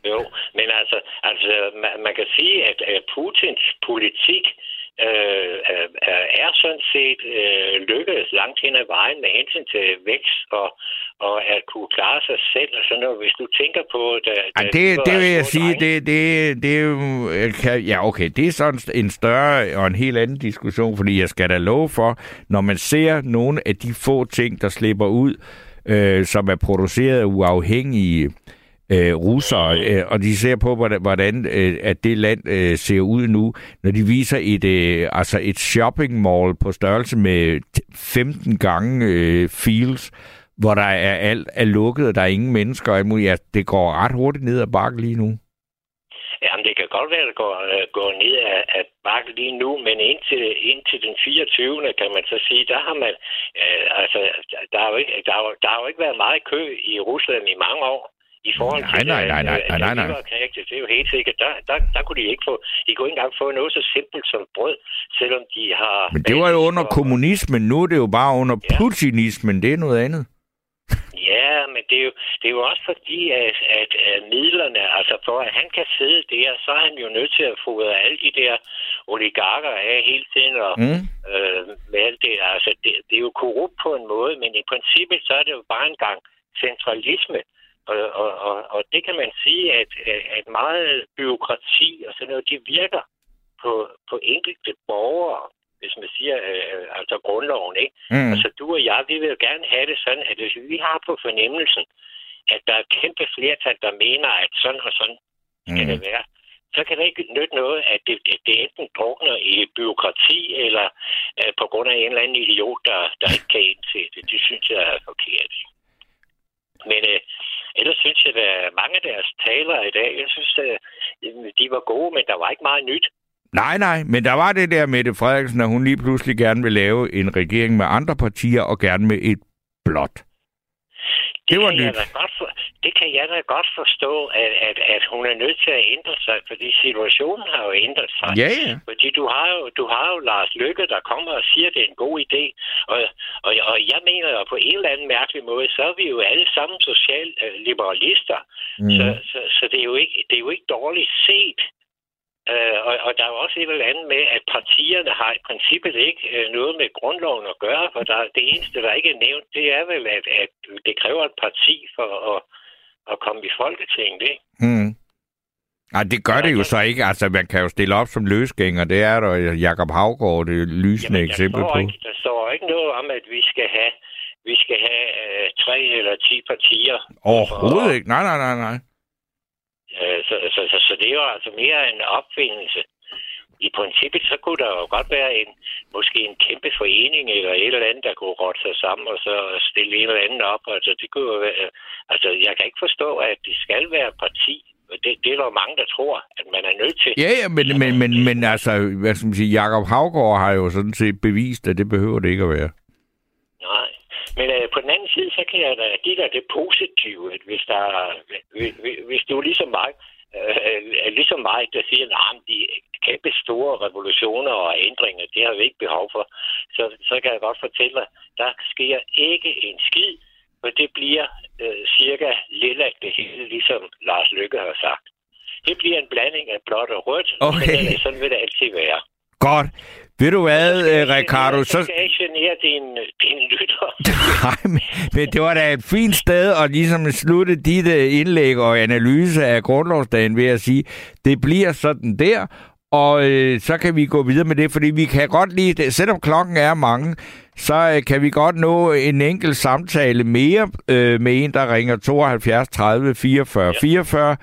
Jo, men altså, altså man, man kan sige, at, at Putins politik øh, er sådan set øh, lykkedes langt hen ad vejen med hensyn til vækst og, og at kunne klare sig selv og sådan noget. Hvis du tænker på... Da, da det, det vil jeg sige, det, det, det jo... Ja, okay, det er sådan en større og en helt anden diskussion, fordi jeg skal da love for, når man ser nogle af de få ting, der slipper ud, øh, som er produceret uafhængige øh, Øh, russere, øh, og de ser på, hvordan, hvordan øh, at det land øh, ser ud nu, når de viser et, øh, altså et shopping mall på størrelse med 15 gange øh, fields, hvor der er alt er lukket, og der er ingen mennesker, og ja, det går ret hurtigt ned ad bakken lige nu. Jamen, det kan godt være, at det går, uh, går ned ad, ad bakken lige nu, men indtil, indtil den 24. kan man så sige, der har man, øh, altså, der har, jo ikke, der, har, der har jo ikke været meget kø i Rusland i mange år i forhold til... Nej, nej, nej, nej, nej, nej. Det er jo helt sikkert. Der, der, der kunne de ikke få... De kunne ikke engang få noget så simpelt som brød, selvom de har... Men det var jo under og... kommunismen. Nu er det jo bare under ja. putinismen. Det er noget andet. Ja, men det er jo, det er jo også fordi, at, at, at midlerne, altså for at han kan sidde der, så er han jo nødt til at fodre alle de der oligarker af hele tiden, og mm. øh, med alt det. Altså, det, det er jo korrupt på en måde, men i princippet, så er det jo bare en gang centralisme. Og, og, og, og det kan man sige, at, at meget byråkrati og sådan noget, det virker på, på enkelte borgere, hvis man siger, øh, altså grundloven, ikke? Mm. Altså du og jeg, vi vil jo gerne have det sådan, at hvis vi har på fornemmelsen, at der er et kæmpe flertal, der mener, at sådan og sådan skal mm. det være, så kan det ikke nytte noget, at det, det, det enten drukner i byråkrati, eller øh, på grund af en eller anden idiot, der, der ikke kan indse det. Det synes jeg er forkert. Men øh, ellers synes jeg, at mange af deres taler i dag, jeg synes, øh, at de var gode, men der var ikke meget nyt. Nej, nej, men der var det der med det Frederiksen, at hun lige pludselig gerne vil lave en regering med andre partier og gerne med et blot. Det, var nyt. Godt for, det kan jeg da godt forstå, at, at, at hun er nødt til at ændre sig, fordi situationen har jo ændret sig. Ja, ja. Fordi du har, jo, du har jo Lars Lykke, der kommer og siger, at det er en god idé. Og, og, og jeg mener jo på en eller anden mærkelig måde, så er vi jo alle sammen socialliberalister. Mm. Så, så, så det, er jo ikke, det er jo ikke dårligt set, Øh, og, og der er jo også et eller andet med, at partierne har i princippet ikke øh, noget med grundloven at gøre, for der, det eneste, der ikke er nævnt, det er vel, at, at det kræver et parti for at, at komme i Folketinget, ikke? Hmm. Nej, det gør det jo så ikke. Altså, man kan jo stille op som løsgænger. Det er der Jakob Havgård, det lysende Jamen, eksempel på. Ikke, der står ikke noget om, at vi skal have, vi skal have øh, tre eller ti partier. Overhovedet for, ikke. Nej, nej, nej, nej. Øh, så, så, så, så det er jo altså mere en opfindelse. I princippet, så kunne der jo godt være en, måske en kæmpe forening eller et eller andet, der kunne rotte sig sammen og så stille en eller anden op. Altså, det kunne være, altså, jeg kan ikke forstå, at det skal være parti. Det, det er der mange, der tror, at man er nødt til. Ja, ja, men, men, men, men altså, hvad skal man sige, Jacob Havgård har jo sådan set bevist, at det behøver det ikke at være. Nej. Men øh, på den anden side, så kan jeg da give dig det positive, at hvis, der, hvis, du er ligesom mig, øh, ligesom mig, der siger, at de kæmpe store revolutioner og ændringer, det har vi ikke behov for, så, så kan jeg godt fortælle dig, der sker ikke en skid, men det bliver øh, cirka lille det hele, ligesom Lars Lykke har sagt. Det bliver en blanding af blåt og rødt. Okay. Sådan vil det altid være. Godt. Ved du hvad, øh, Ricardo, Så så... skal jeg din, din lytter. [LAUGHS] Nej, men, det var da et fint sted at ligesom slutte dit øh, indlæg og analyse af grundlovsdagen ved at sige, det bliver sådan der, og øh, så kan vi gå videre med det, fordi vi kan godt lide, det. selvom klokken er mange, så øh, kan vi godt nå en enkelt samtale mere øh, med en, der ringer 72 30 44 44,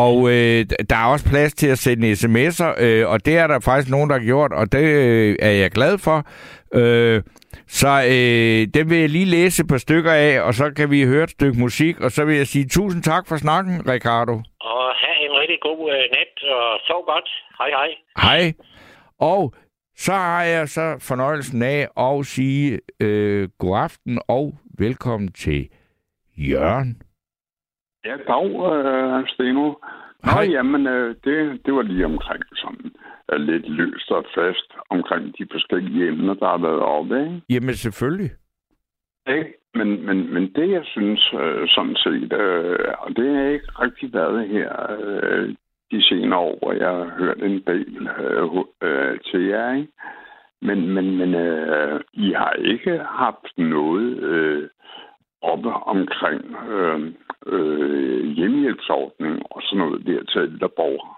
og øh, der er også plads til at sende sms'er, øh, og det er der faktisk nogen, der har gjort, og det øh, er jeg glad for. Øh, så øh, den vil jeg lige læse et par stykker af, og så kan vi høre et stykke musik, og så vil jeg sige tusind tak for snakken, Ricardo. Og have en rigtig god øh, nat, og sov godt. Hej hej. Hej. Og så har jeg så fornøjelsen af at sige øh, god aften og velkommen til Jørgen. Ja, dag, øh, Steno. Nå, Hej. jamen, øh, det, det var lige omkring sådan øh, lidt løst og fast omkring de forskellige emner, der har været oppe, ikke? Jamen selvfølgelig. Ikke? Men, men, men det, jeg synes øh, sådan set, øh, og det har ikke rigtig været her øh, de senere år, hvor jeg har hørt en del øh, øh, til jer, ikke? Men, men, men øh, I har ikke haft noget øh, oppe omkring øh, øh, hjemmehjælpsordning og sådan noget der til ældre borgere.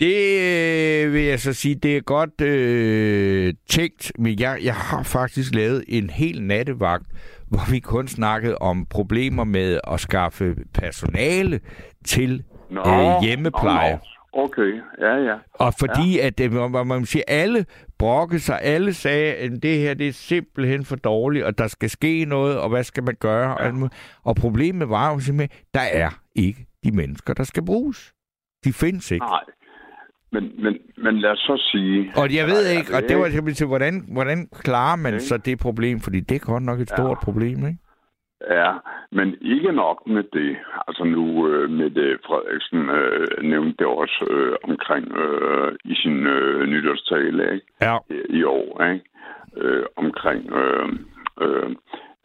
Det øh, vil jeg så sige, det er godt øh, tænkt, men jeg, jeg har faktisk lavet en hel nattevagt, hvor vi kun snakkede om problemer med at skaffe personale til Nå, øh, hjemmepleje. Nå, nå. Okay, ja, ja. Og fordi ja. at det, man man siger, alle brokkede sig, alle sagde, at det her det er simpelthen for dårligt, og der skal ske noget, og hvad skal man gøre? Ja. Og, og problemet var jo simpelthen, der er ikke de mennesker, der skal bruges. De findes ikke. Nej. Men, men, men lad os så sige... Og jeg ved ikke, og det var simpelthen til, hvordan, hvordan klarer man Ikke? så det problem? Fordi det er godt nok et Ja. stort problem, ikke? Ja, men ikke nok med det. Altså nu, øh, Mette Frederiksen øh, nævnte det også øh, omkring øh, i sin øh, nytårstale ikke? Ja. i år, ikke? Øh, omkring øh, øh,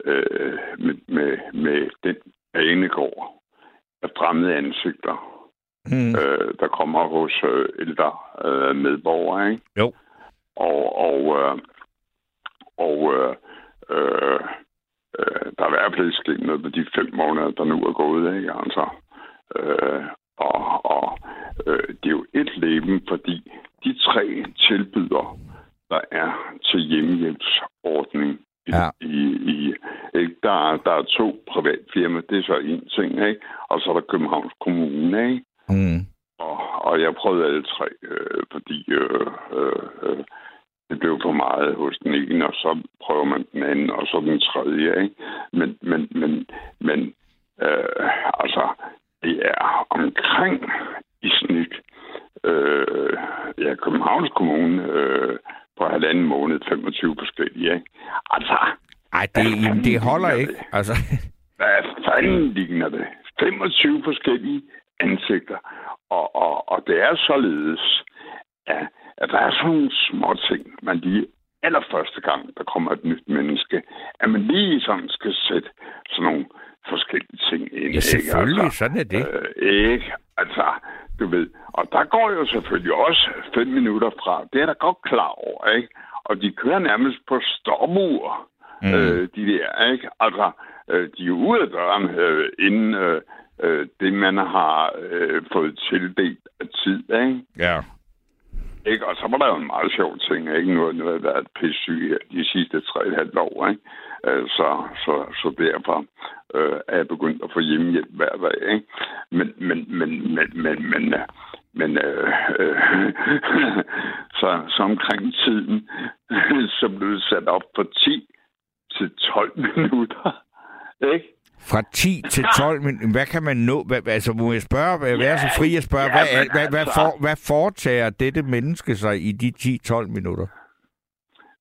øh, med, med, med den banegård af fremmede ansigter, Mm. øh, der kommer hos øh, ældre øh, medborgere, ikke? Jo. Og, og, øh, og øh, øh, øh, der er i hvert fald sket noget på de fem måneder, der nu er gået, ikke? Altså, øh, og og øh, det er jo et leben, fordi de tre tilbyder, der er til hjemmehjælpsordning i, Ja. i, i ikke? Der, er- der er to private firmaer, det er så en ting, ikke? og så er der Københavns Kommune, ikke? Mm. Og, og jeg prøvede alle tre, øh, fordi øh, øh, øh, det blev for meget hos den ene, og så prøver man den anden, og så den tredje. Ikke? Men, men, men, men øh, altså, det er omkring i snit, øh, ja, Københavns Kommune øh, på halvanden måned, 25 forskellige. Ikke? Altså, Ej, det, jamen, det holder ikke. det? Altså, hvad fanden ligner det? 25 forskellige ansigter. Og, og, og det er således, at, at der er sådan nogle små ting, man lige allerførste gang, der kommer et nyt menneske, at man lige sådan skal sætte sådan nogle forskellige ting ind. ja, selvfølgelig, Ikke? Altså, sådan er det. Øh, ikke? Altså, du ved. Og der går jo selvfølgelig også fem minutter fra. Det er der godt klar over, ikke? Og de kører nærmest på stopur, Mm. øh, de der, ikke? Altså, øh, de er ude af døren, øh, inden øh, øh, det, man har øh, fået tildelt af tid, ikke? Ja. Ikke? Og så var der jo en meget sjov ting, ikke? Nu, nu har jeg været pissyg her de sidste tre og et halvt år, ikke? Øh, så, så, så derfor øh, er jeg begyndt at få hjemmehjælp hver dag, ikke? Men, men, men, men, men, men, men, men øh, øh, [LAUGHS] så, så omkring tiden, [LAUGHS] så blev det sat op fra 10 til 12 minutter, ikke? Fra 10 til 12, men hvad kan man nå? Hvad, altså, må jeg spørge, hvad, hvad er så fri at spørge, ja, hvad, men hvad, hvad, altså- for, hvad foretager dette menneske sig i de 10-12 minutter?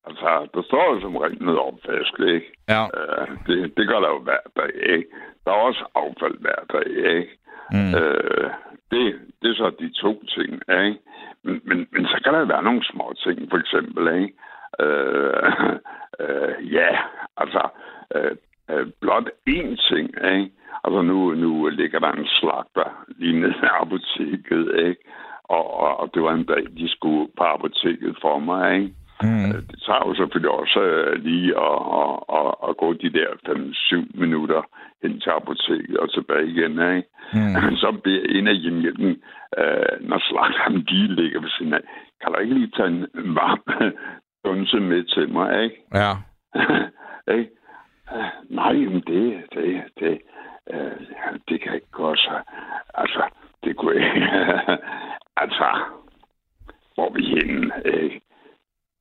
Altså, der står jo som regel noget opvask, ikke? Ja. Øh, det, det gør der jo hver dag, ikke? Der er også affald hver dag, ikke? Mm. Øh, det, det er så de to ting, ikke? Men, men, men så kan der være nogle små ting, for eksempel, ikke? Øh, [LAUGHS] øh, ja, altså, øh, øh, blot én ting, ikke? Altså nu, nu ligger der en slagter lige nede af apoteket, ikke? Og, og, og det var en dag, de skulle på apoteket for mig, ikke? Mm. Det tager jo selvfølgelig også øh, lige at, at, at, at gå de der 5-7 minutter hen til apoteket og tilbage igen. Ikke? Mm. Så bliver en af hjemmehjælpen, øh, når slagteren lige ligger ved siden af, kan du ikke lige tage en varm [LAUGHS] dunse med til mig, ikke? Ja. [LAUGHS] ikke? Nej, men det, det, det, øh, det kan ikke gå så. Altså, det kunne ikke. [LAUGHS] altså, hvor vi henne, ikke?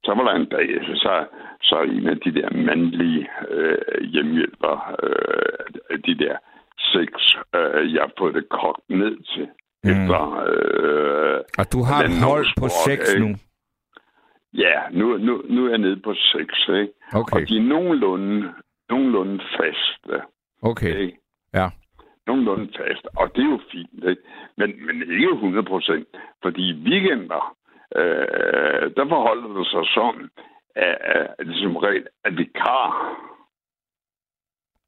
Så var der en dag, så, så en af de der mandlige øh, hjemmehjælper, øh, de der seks, øh, jeg har fået det kogt ned til. Mm. Efter, øh, og du har et hold på seks nu? Ja, nu, nu, nu er jeg nede på seks, ikke? Okay. Og de er nogenlunde, nogenlunde faste. Okay, Ikke? ja. Nogenlunde fast. Og det er jo fint, ikke? Men, men ikke 100 procent. Fordi i weekender, øh, der forholder det sig sådan, at, at det som regel er vikar.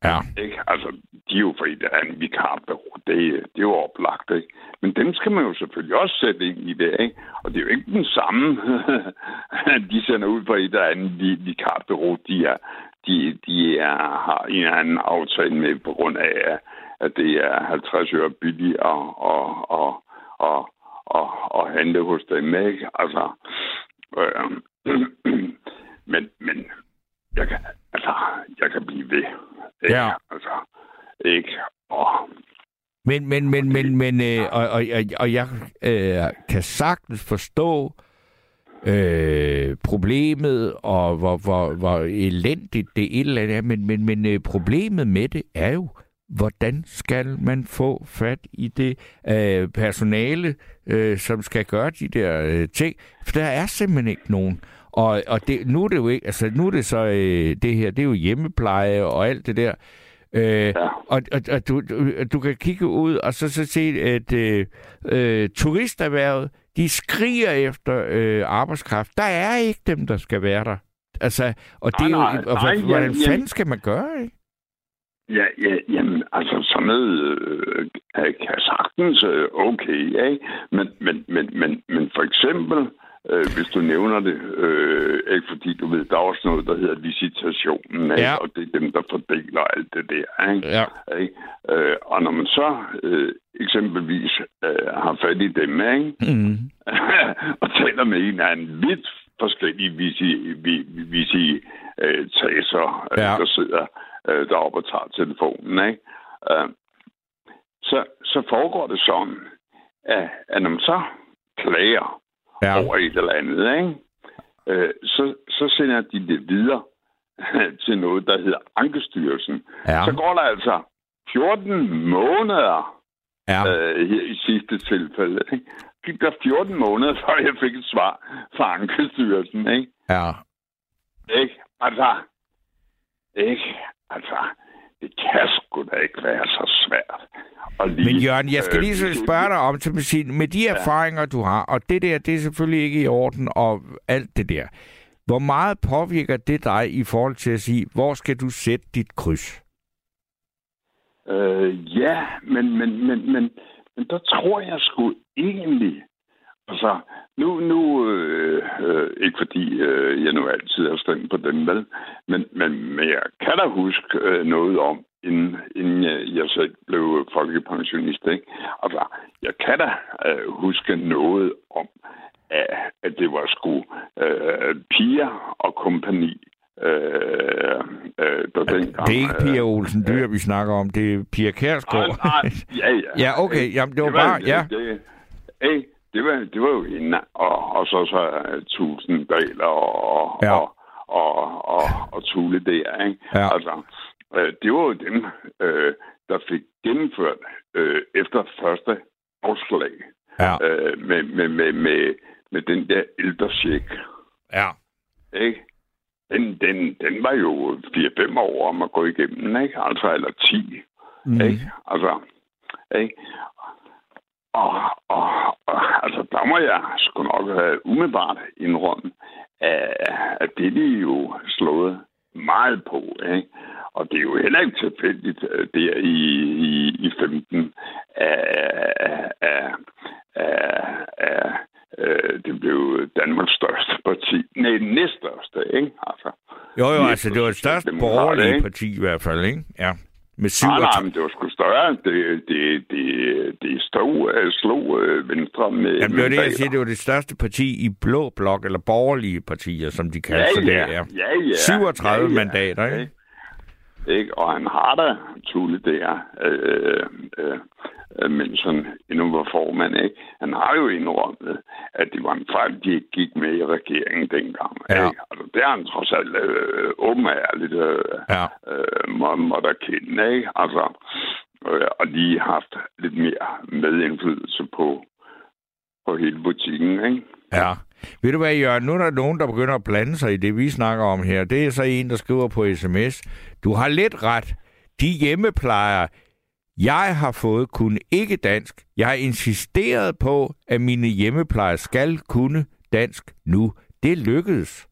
Ja. Ikke? Altså, de er jo fordi, der er en vikarbureau. Det, det er jo oplagt, ikke? Men dem skal man jo selvfølgelig også sætte ind i det, ikke? Og det er jo ikke den samme, [LAUGHS] de sender ud på et eller andet vikarbureau. De, er, de, de er, har en eller anden aftale med på grund af, at det er 50 øre billigere og, og, og, og, og handle hos dem, ikke? Altså, øh, [CLEARS THROAT] men, men jeg kan, altså, jeg kan blive ved. Ikke? Ja. Altså, ikke? Og, Men, men, men, men, men øh, og, og, og, og jeg øh, kan sagtens forstå øh, problemet, og hvor, hvor, hvor elendigt det et eller andet er, men, men, men øh, problemet med det er jo, hvordan skal man få fat i det øh, personale, øh, som skal gøre de der øh, ting? For der er simpelthen ikke nogen. Og, og det, nu er det jo ikke, altså nu er det så øh, det her, det er jo hjemmepleje og alt det der. Øh, Ja. Og, og, og du, du, du kan kigge ud og så, så se, at øh, øh, turisterhvervet, de skriger efter øh, arbejdskraft. Der er ikke dem, der skal være der. Altså, og det er Nej, jo, nej, og, nej, hvordan jamen, fanden skal man gøre, ikke? Ja, ja, jamen, altså sådan noget øh, kan sagtens øh, okay, ikke? Men, men, men, men, men for eksempel, øh, hvis du nævner det, øh, ikke fordi du ved, der er også noget, der hedder visitationen, ikke? Ja. og det er dem, der fordeler alt det der, ikke? Ja. Ikke? Øh, og når man så øh, eksempelvis øh, har fat i dem, ikke? Mm. [LAUGHS] og taler med en af en vidt forskellige vi, øh, Ja. der sidder øh, deroppe og tager telefonen, ikke? Øh, så, så foregår det sådan, at, at når man så klager Ja. over et eller andet, ikke? Øh, så, så sender de det videre [LAUGHS] til noget, der hedder Ankestyrelsen. Ja. Så går der altså 14 måneder Ja. øh, her i sidste tilfælde. Ikke? Gik der 14 måneder, [LAUGHS] før jeg fik et svar fra Ankestyrelsen, ikke? Ja. Ikke? Altså, ikke? Altså, det kan sgu da ikke være så svært. Og lige, Men Jørgen, jeg skal øh, lige så spørge dig om til sige, med de erfaringer, du har, og det der, det er selvfølgelig ikke i orden, og alt det der. Hvor meget påvirker det dig i forhold til at sige, hvor skal du sætte dit kryds? Øh, ja, men, men, men, men, men der tror jeg sgu egentlig... Altså, nu, nu øh, øh, ikke fordi øh, jeg nu altid har stemt på den, vel? Men, men, men jeg kan da huske øh, noget om, inden, inden jeg, jeg selv blev folkepensionist, ikke? Altså, jeg kan da øh, huske noget om, at, at det var sgu øh, piger og kompagni, øh, øh, der dengang... Det er ikke Pia øh, Olsen Dyr, vi snakker om, det er Pia Kærsgaard. Nej, nej, ja, ja. [LAUGHS] Ja, okay, jamen, det var bare- ja. Det, hey, det, var, det var jo hende, og, og så så uh, Tusinddal og, Ja. og, og, og, og Tule der, ikke? Ja. Altså, øh, det var jo dem, øh, der fik gennemført øh, efter første afslag Ja, øh, med, med, med, med, med den der ældrecheck, ja. ikke? Den, den, den var jo 4-5 år om at gå igennem, ikke? Altså, eller 10. Mm. Ikke? Altså, ikke? Og, og, og altså, der må jeg sgu nok have umiddelbart indrømme, at, at det er de jo slået meget på, ikke? Og det er jo heller ikke tilfældigt øh, der i, i, i 15, at, at, at, at, at det blev Danmarks største parti. Nej, det næststørste, ikke? Altså, Jo, jo, altså det var det største borgerlige parti i hvert fald, ikke? Ja. Med Nej, nej, 37. men det var sgu større. Det, det, det, det stod, øh, slog øh, Venstre med Jamen, det var det, jeg siger, det var det største parti i blå blok, eller borgerlige partier, som de kalder Ja, ja, det. Ja. ja, ja. 37 ja, ja. mandater, ikke? Ikke? Og han har da Tulle der, øh, øh, øh, mens han endnu var formand. Ikke? Han har jo indrømmet, at det var en fejl, de ikke gik med i regeringen dengang. Ja. Ikke? Altså, det har han trods alt øh, åben og ærligt øh, Ja. øh, må, må der kende. Ikke? Altså, øh, og lige haft lidt mere medindflydelse på, på hele butikken. Ikke? Ja. Ved du hvad, Jørgen? Nu er der nogen, der begynder at blande sig i det, vi snakker om her. Det er så en, der skriver på sms. Du har lidt ret. De hjemmeplejer, jeg har fået, kunne ikke dansk. Jeg har insisteret på, at mine hjemmeplejer skal kunne dansk nu. Det lykkedes.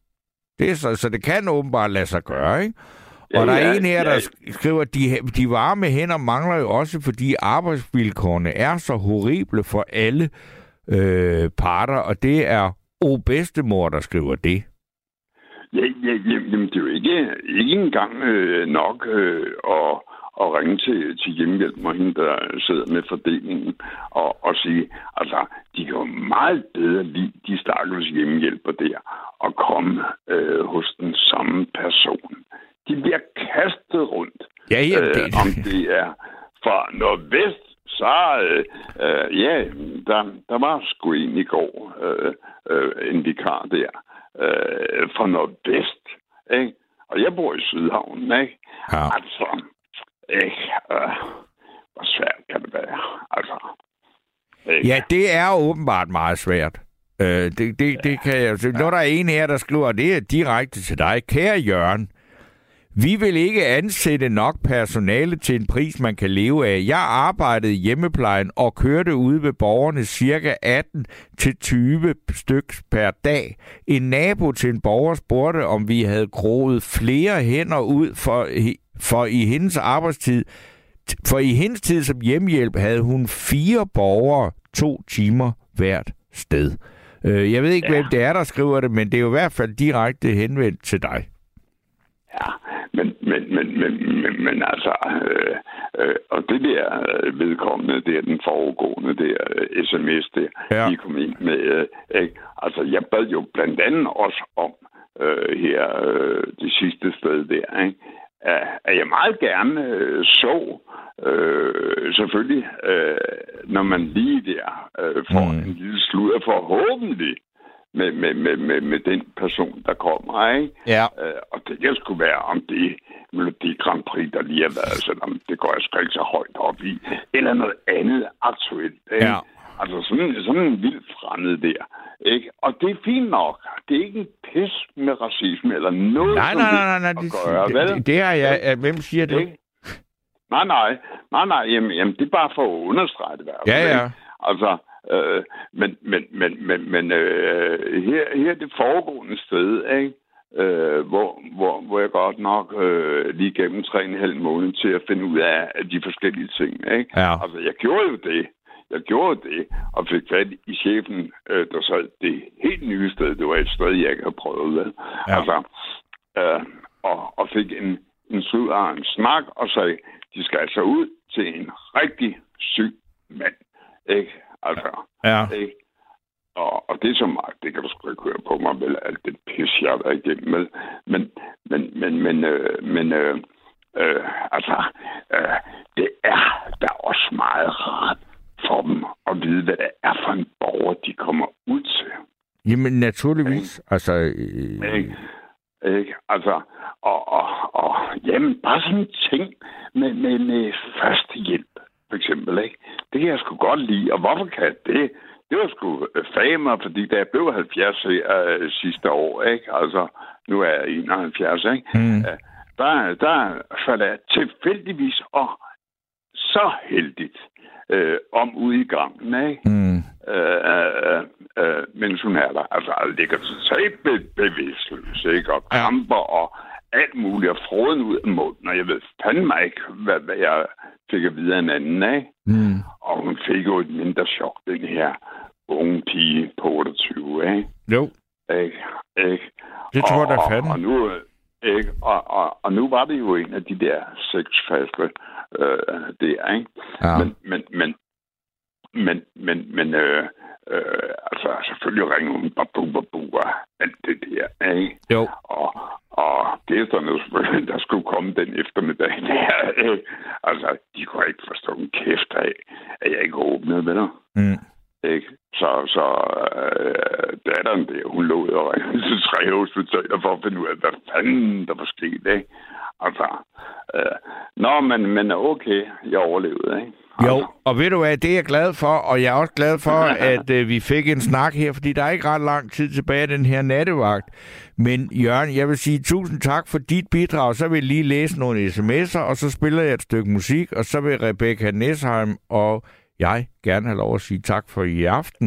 Det er så, så det kan åbenbart lade sig gøre, ikke? Ja, Og der er ja, en her, der ja. sk- skriver, at de, de varme hænder mangler jo også, fordi arbejdsvilkårene er så horrible for alle øh, parter, og det er o bedstemor, der skriver det. Ja, ja, ja, jamen, det er jo ikke, ikke engang øh, nok øh, at, at ringe til, til hjemmehjælpen og hende, der sidder med fordelingen, og, og sige, altså, de kan jo meget bedre lide de stakkels hjemmehjælper der, og komme øh, hos den samme person. De bliver kastet rundt, Ja, ja, øh, det, om det er fra nordvest, så øh, øh, ja, der, der var sgu en i går, øh, øh, en vikar der, øh, fra nordvest, ikke? Og jeg bor i Sydhavnen, ikke? Ja. Altså, ikke? Øh, hvor svært kan det være? Altså, ikke? ja, det er åbenbart meget svært. Øh, det, det, det kan jeg. Så, når der er en her, der skriver, det er direkte til dig. Kære Jørgen, vi vil ikke ansætte nok personale til en pris, man kan leve af. Jeg arbejdede i hjemmeplejen og kørte ude ved borgerne cirka 18 til 20 stykker per dag. En nabo til en borger spurgte, om vi havde groet flere hænder ud for, for i hendes arbejdstid. For i hendes tid som hjemmehjælp havde hun fire borgere to timer hvert sted. Øh, Jeg ved ikke, ja. Hvem det er, der skriver det, men det er jo i hvert fald direkte henvendt til dig. Ja, men, men, men, men, men, men altså, øh, øh, og det der øh, vedkommende, det er den foregående der øh, sms der, Ja. de kom ind med, øh, ikke? altså jeg bad jo blandt andet også om øh, her øh, det sidste sted der, ikke? At, jeg meget gerne øh, så, øh, selvfølgelig, øh, når man lige der øh, får mm. en lille sludder forhåbentlig med, med, med, med, med den person, der kommer, ikke? Ja. Øh, og det kan sgu være om det Melodi Grand Prix, der lige har været, selvom det går jeg sgu ikke så højt op i, eller noget andet aktuelt. Ikke? Ja. Altså sådan, sådan en vild fremmed der. Ikke? Og det er fint nok. Det er ikke en pis med racisme eller noget Nej, nej, nej, nej, nej. Det, gøre, vel? det, det har jeg. øh, Hvem siger det? Ikke? Nej, nej. Nej, nej. Jamen, jamen, det er bare for at understrege det. hvert Ja, ja. ikke? Altså, øh, men, men, men, men, men øh, her, her er det foregående sted, ikke? Øh, hvor, hvor, hvor jeg godt nok øh, lige gennem tre en halv måned til at finde ud af, af de forskellige ting. Ikke? Ja. Altså, jeg gjorde jo det. Jeg gjorde det, og fik fat i chefen, øh, der sad det helt nye sted. Det var et sted, jeg ikke havde prøvet. Vel? Ja. Altså, øh, og, og fik en, en slud en snak, og sagde, de skal altså ud til en rigtig syg mand. Ikke? Altså, Ja. ikke? Og, og det er så meget, det kan du sgu ikke høre på mig, vel, alt det pis, jeg har været igennem med. Men, men, men, men, øh, men øh, øh, altså, øh, det er da også meget rart for dem at vide, hvad det er for en borger, de kommer ud til. Jamen, naturligvis. Altså, øh, Ikke? Ikke? Altså, og, og, og jamen, bare sådan en ting med, med, med førstehjælp, for eksempel, ikke? Det kan jeg sgu godt lide. Og hvorfor kan jeg det? Det var sgu øh, famer, fordi da jeg blev 70 øh, sidste år, ikke? Altså, nu er jeg 71, ikke? Mm. Øh, Der, der faldt jeg tilfældigvis og så heldigt øh, om ude i gangen, ikke? Mm. øh, øh, øh, mens hun er der. Altså, ligger totalt be- bevidstløs, ikke? Og Ja. kramper og alt muligt og froden ud af munden, og jeg ved fandme ikke, hvad, hvad jeg fik at vide af en anden af. Mm. Og hun fik jo et mindre chok, den her unge pige på 28, ikke? Jo, Ikke? ikke? det tror jeg da og, fanden. og, nu, øh, ikke? Og, og, og nu var det jo en af de der sexfaste øh, der, ikke? Ja. Men, men, men, men, men, men øh, øh, altså, selvfølgelig ringer hun babu, babu og alt det der, ikke? Jo, Og, og gæsterne selvfølgelig, der skulle komme den eftermiddag [LAUGHS] der, ikke? Altså, de kunne ikke forstå en kæft af, at jeg ikke åbnede med dig. mm. Ikke? Så, så øh, datteren der, hun lå og ringede til tre hospitaler for at finde ud af, hvad fanden der var sket, ikke? Altså, øh, nå, men, men okay, jeg overlevede, ikke? Jo, og ved du hvad, det er jeg glad for, og jeg er også glad for, [LAUGHS] at øh, vi fik en snak her, fordi der er ikke ret lang tid tilbage af den her nattevagt. Men Jørgen, jeg vil sige tusind tak for dit bidrag. Så vil jeg lige læse nogle sms'er, og så spiller jeg et stykke musik, og så vil Rebecca Nesheim og jeg gerne have lov at sige tak for i aften.